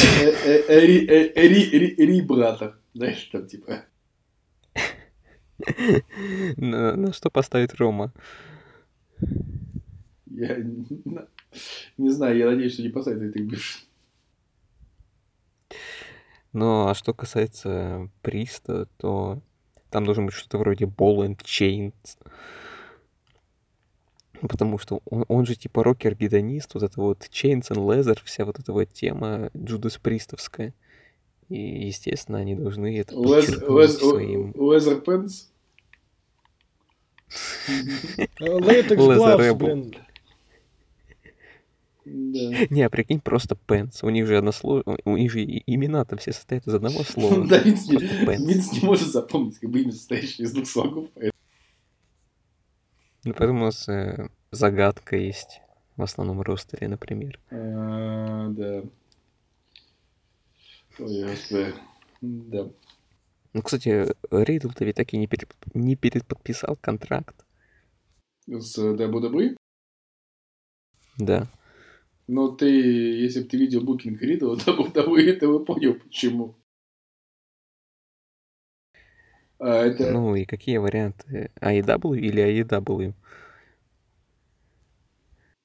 э, э, ри- э, ри- ри- Ри-братор. Знаешь, там типа... На, на что поставить Рома? Я не- знаю, я надеюсь, что не поставят этой бывшей. Ну, а что касается Приста, то там должен быть что-то вроде Ball and Chains. Потому что он, он же типа рокер-гедонист, вот это вот Chains and Leather, вся вот эта вот тема Джудас Пристовская. И, естественно, они должны это Лез- лез- своим... Leather Pants? Лейтекс Leather Главс, блин. Да. Не, а прикинь, просто Пенс. У них же одно слово, у них же и- имена там все состоят из одного слова. Да, Винс не, может запомнить, как бы имя, состоящее из двух слогов. поэтому- Ну, поэтому у нас э, загадка есть в основном ростере, например. А, Да. Ой, господи. Да. Ну, кстати, Ридл-то ведь так и не, переп- не переподписал контракт. С WWE? Да. Но ты, если бы ты видел букинг Рида, WWE, ты бы понял, почему. А, это... Ну и какие варианты? AEW или AEW?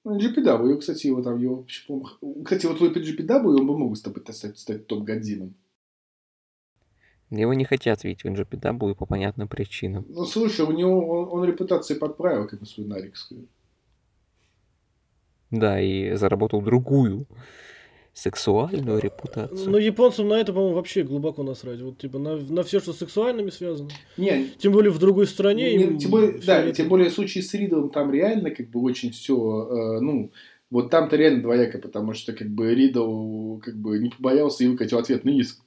Ну, GPW, кстати, его там, его, кстати, вот твой GPW, он бы мог стать, стать, стать топ-годзином. Его не хотят видеть в NGPW по понятным причинам. Ну, слушай, у него, он, он репутацию подправил, как бы свою нарикскую. Да, и заработал другую сексуальную репутацию. Ну, японцам на это, по-моему, вообще глубоко насрать. Вот, типа, на, на все, что с сексуальными связано. Не, Тем более в другой стране. Не, им тем более, да, это- тем более в случае с Ридом там реально как бы очень все, ну, вот там-то реально двояко, потому что как бы Ридл как бы не побоялся и выкатил ответный иск.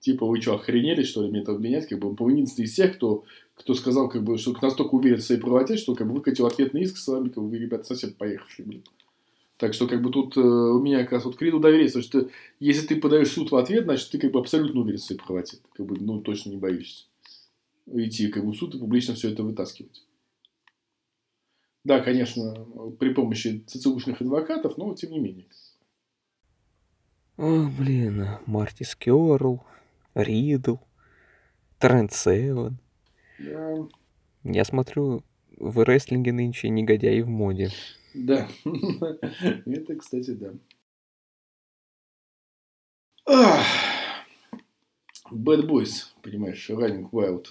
Типа, вы что, охренели, что ли, мне это менять? Как бы он единственный из всех, кто, кто сказал, как бы, что настолько уверен в своей правоте, что как бы выкатил ответный иск с вами, как бы, вы, ребята, совсем поехавшие, блин. Так что, как бы, тут э, у меня как раз вот к Риду доверие, потому что если ты подаешь суд в ответ, значит, ты как бы абсолютно уверен в своей правоте. Как бы, ну, точно не боишься идти как бы, в суд и публично все это вытаскивать. Да, конечно, при помощи ЦЦУшных адвокатов, но тем не менее. О, блин, Марти Скёрл, Ридл, Трент Севен. Да, Я смотрю, в рестлинге нынче негодяи в моде. да. это, кстати, да. Bad Boys, понимаешь, Running Wild.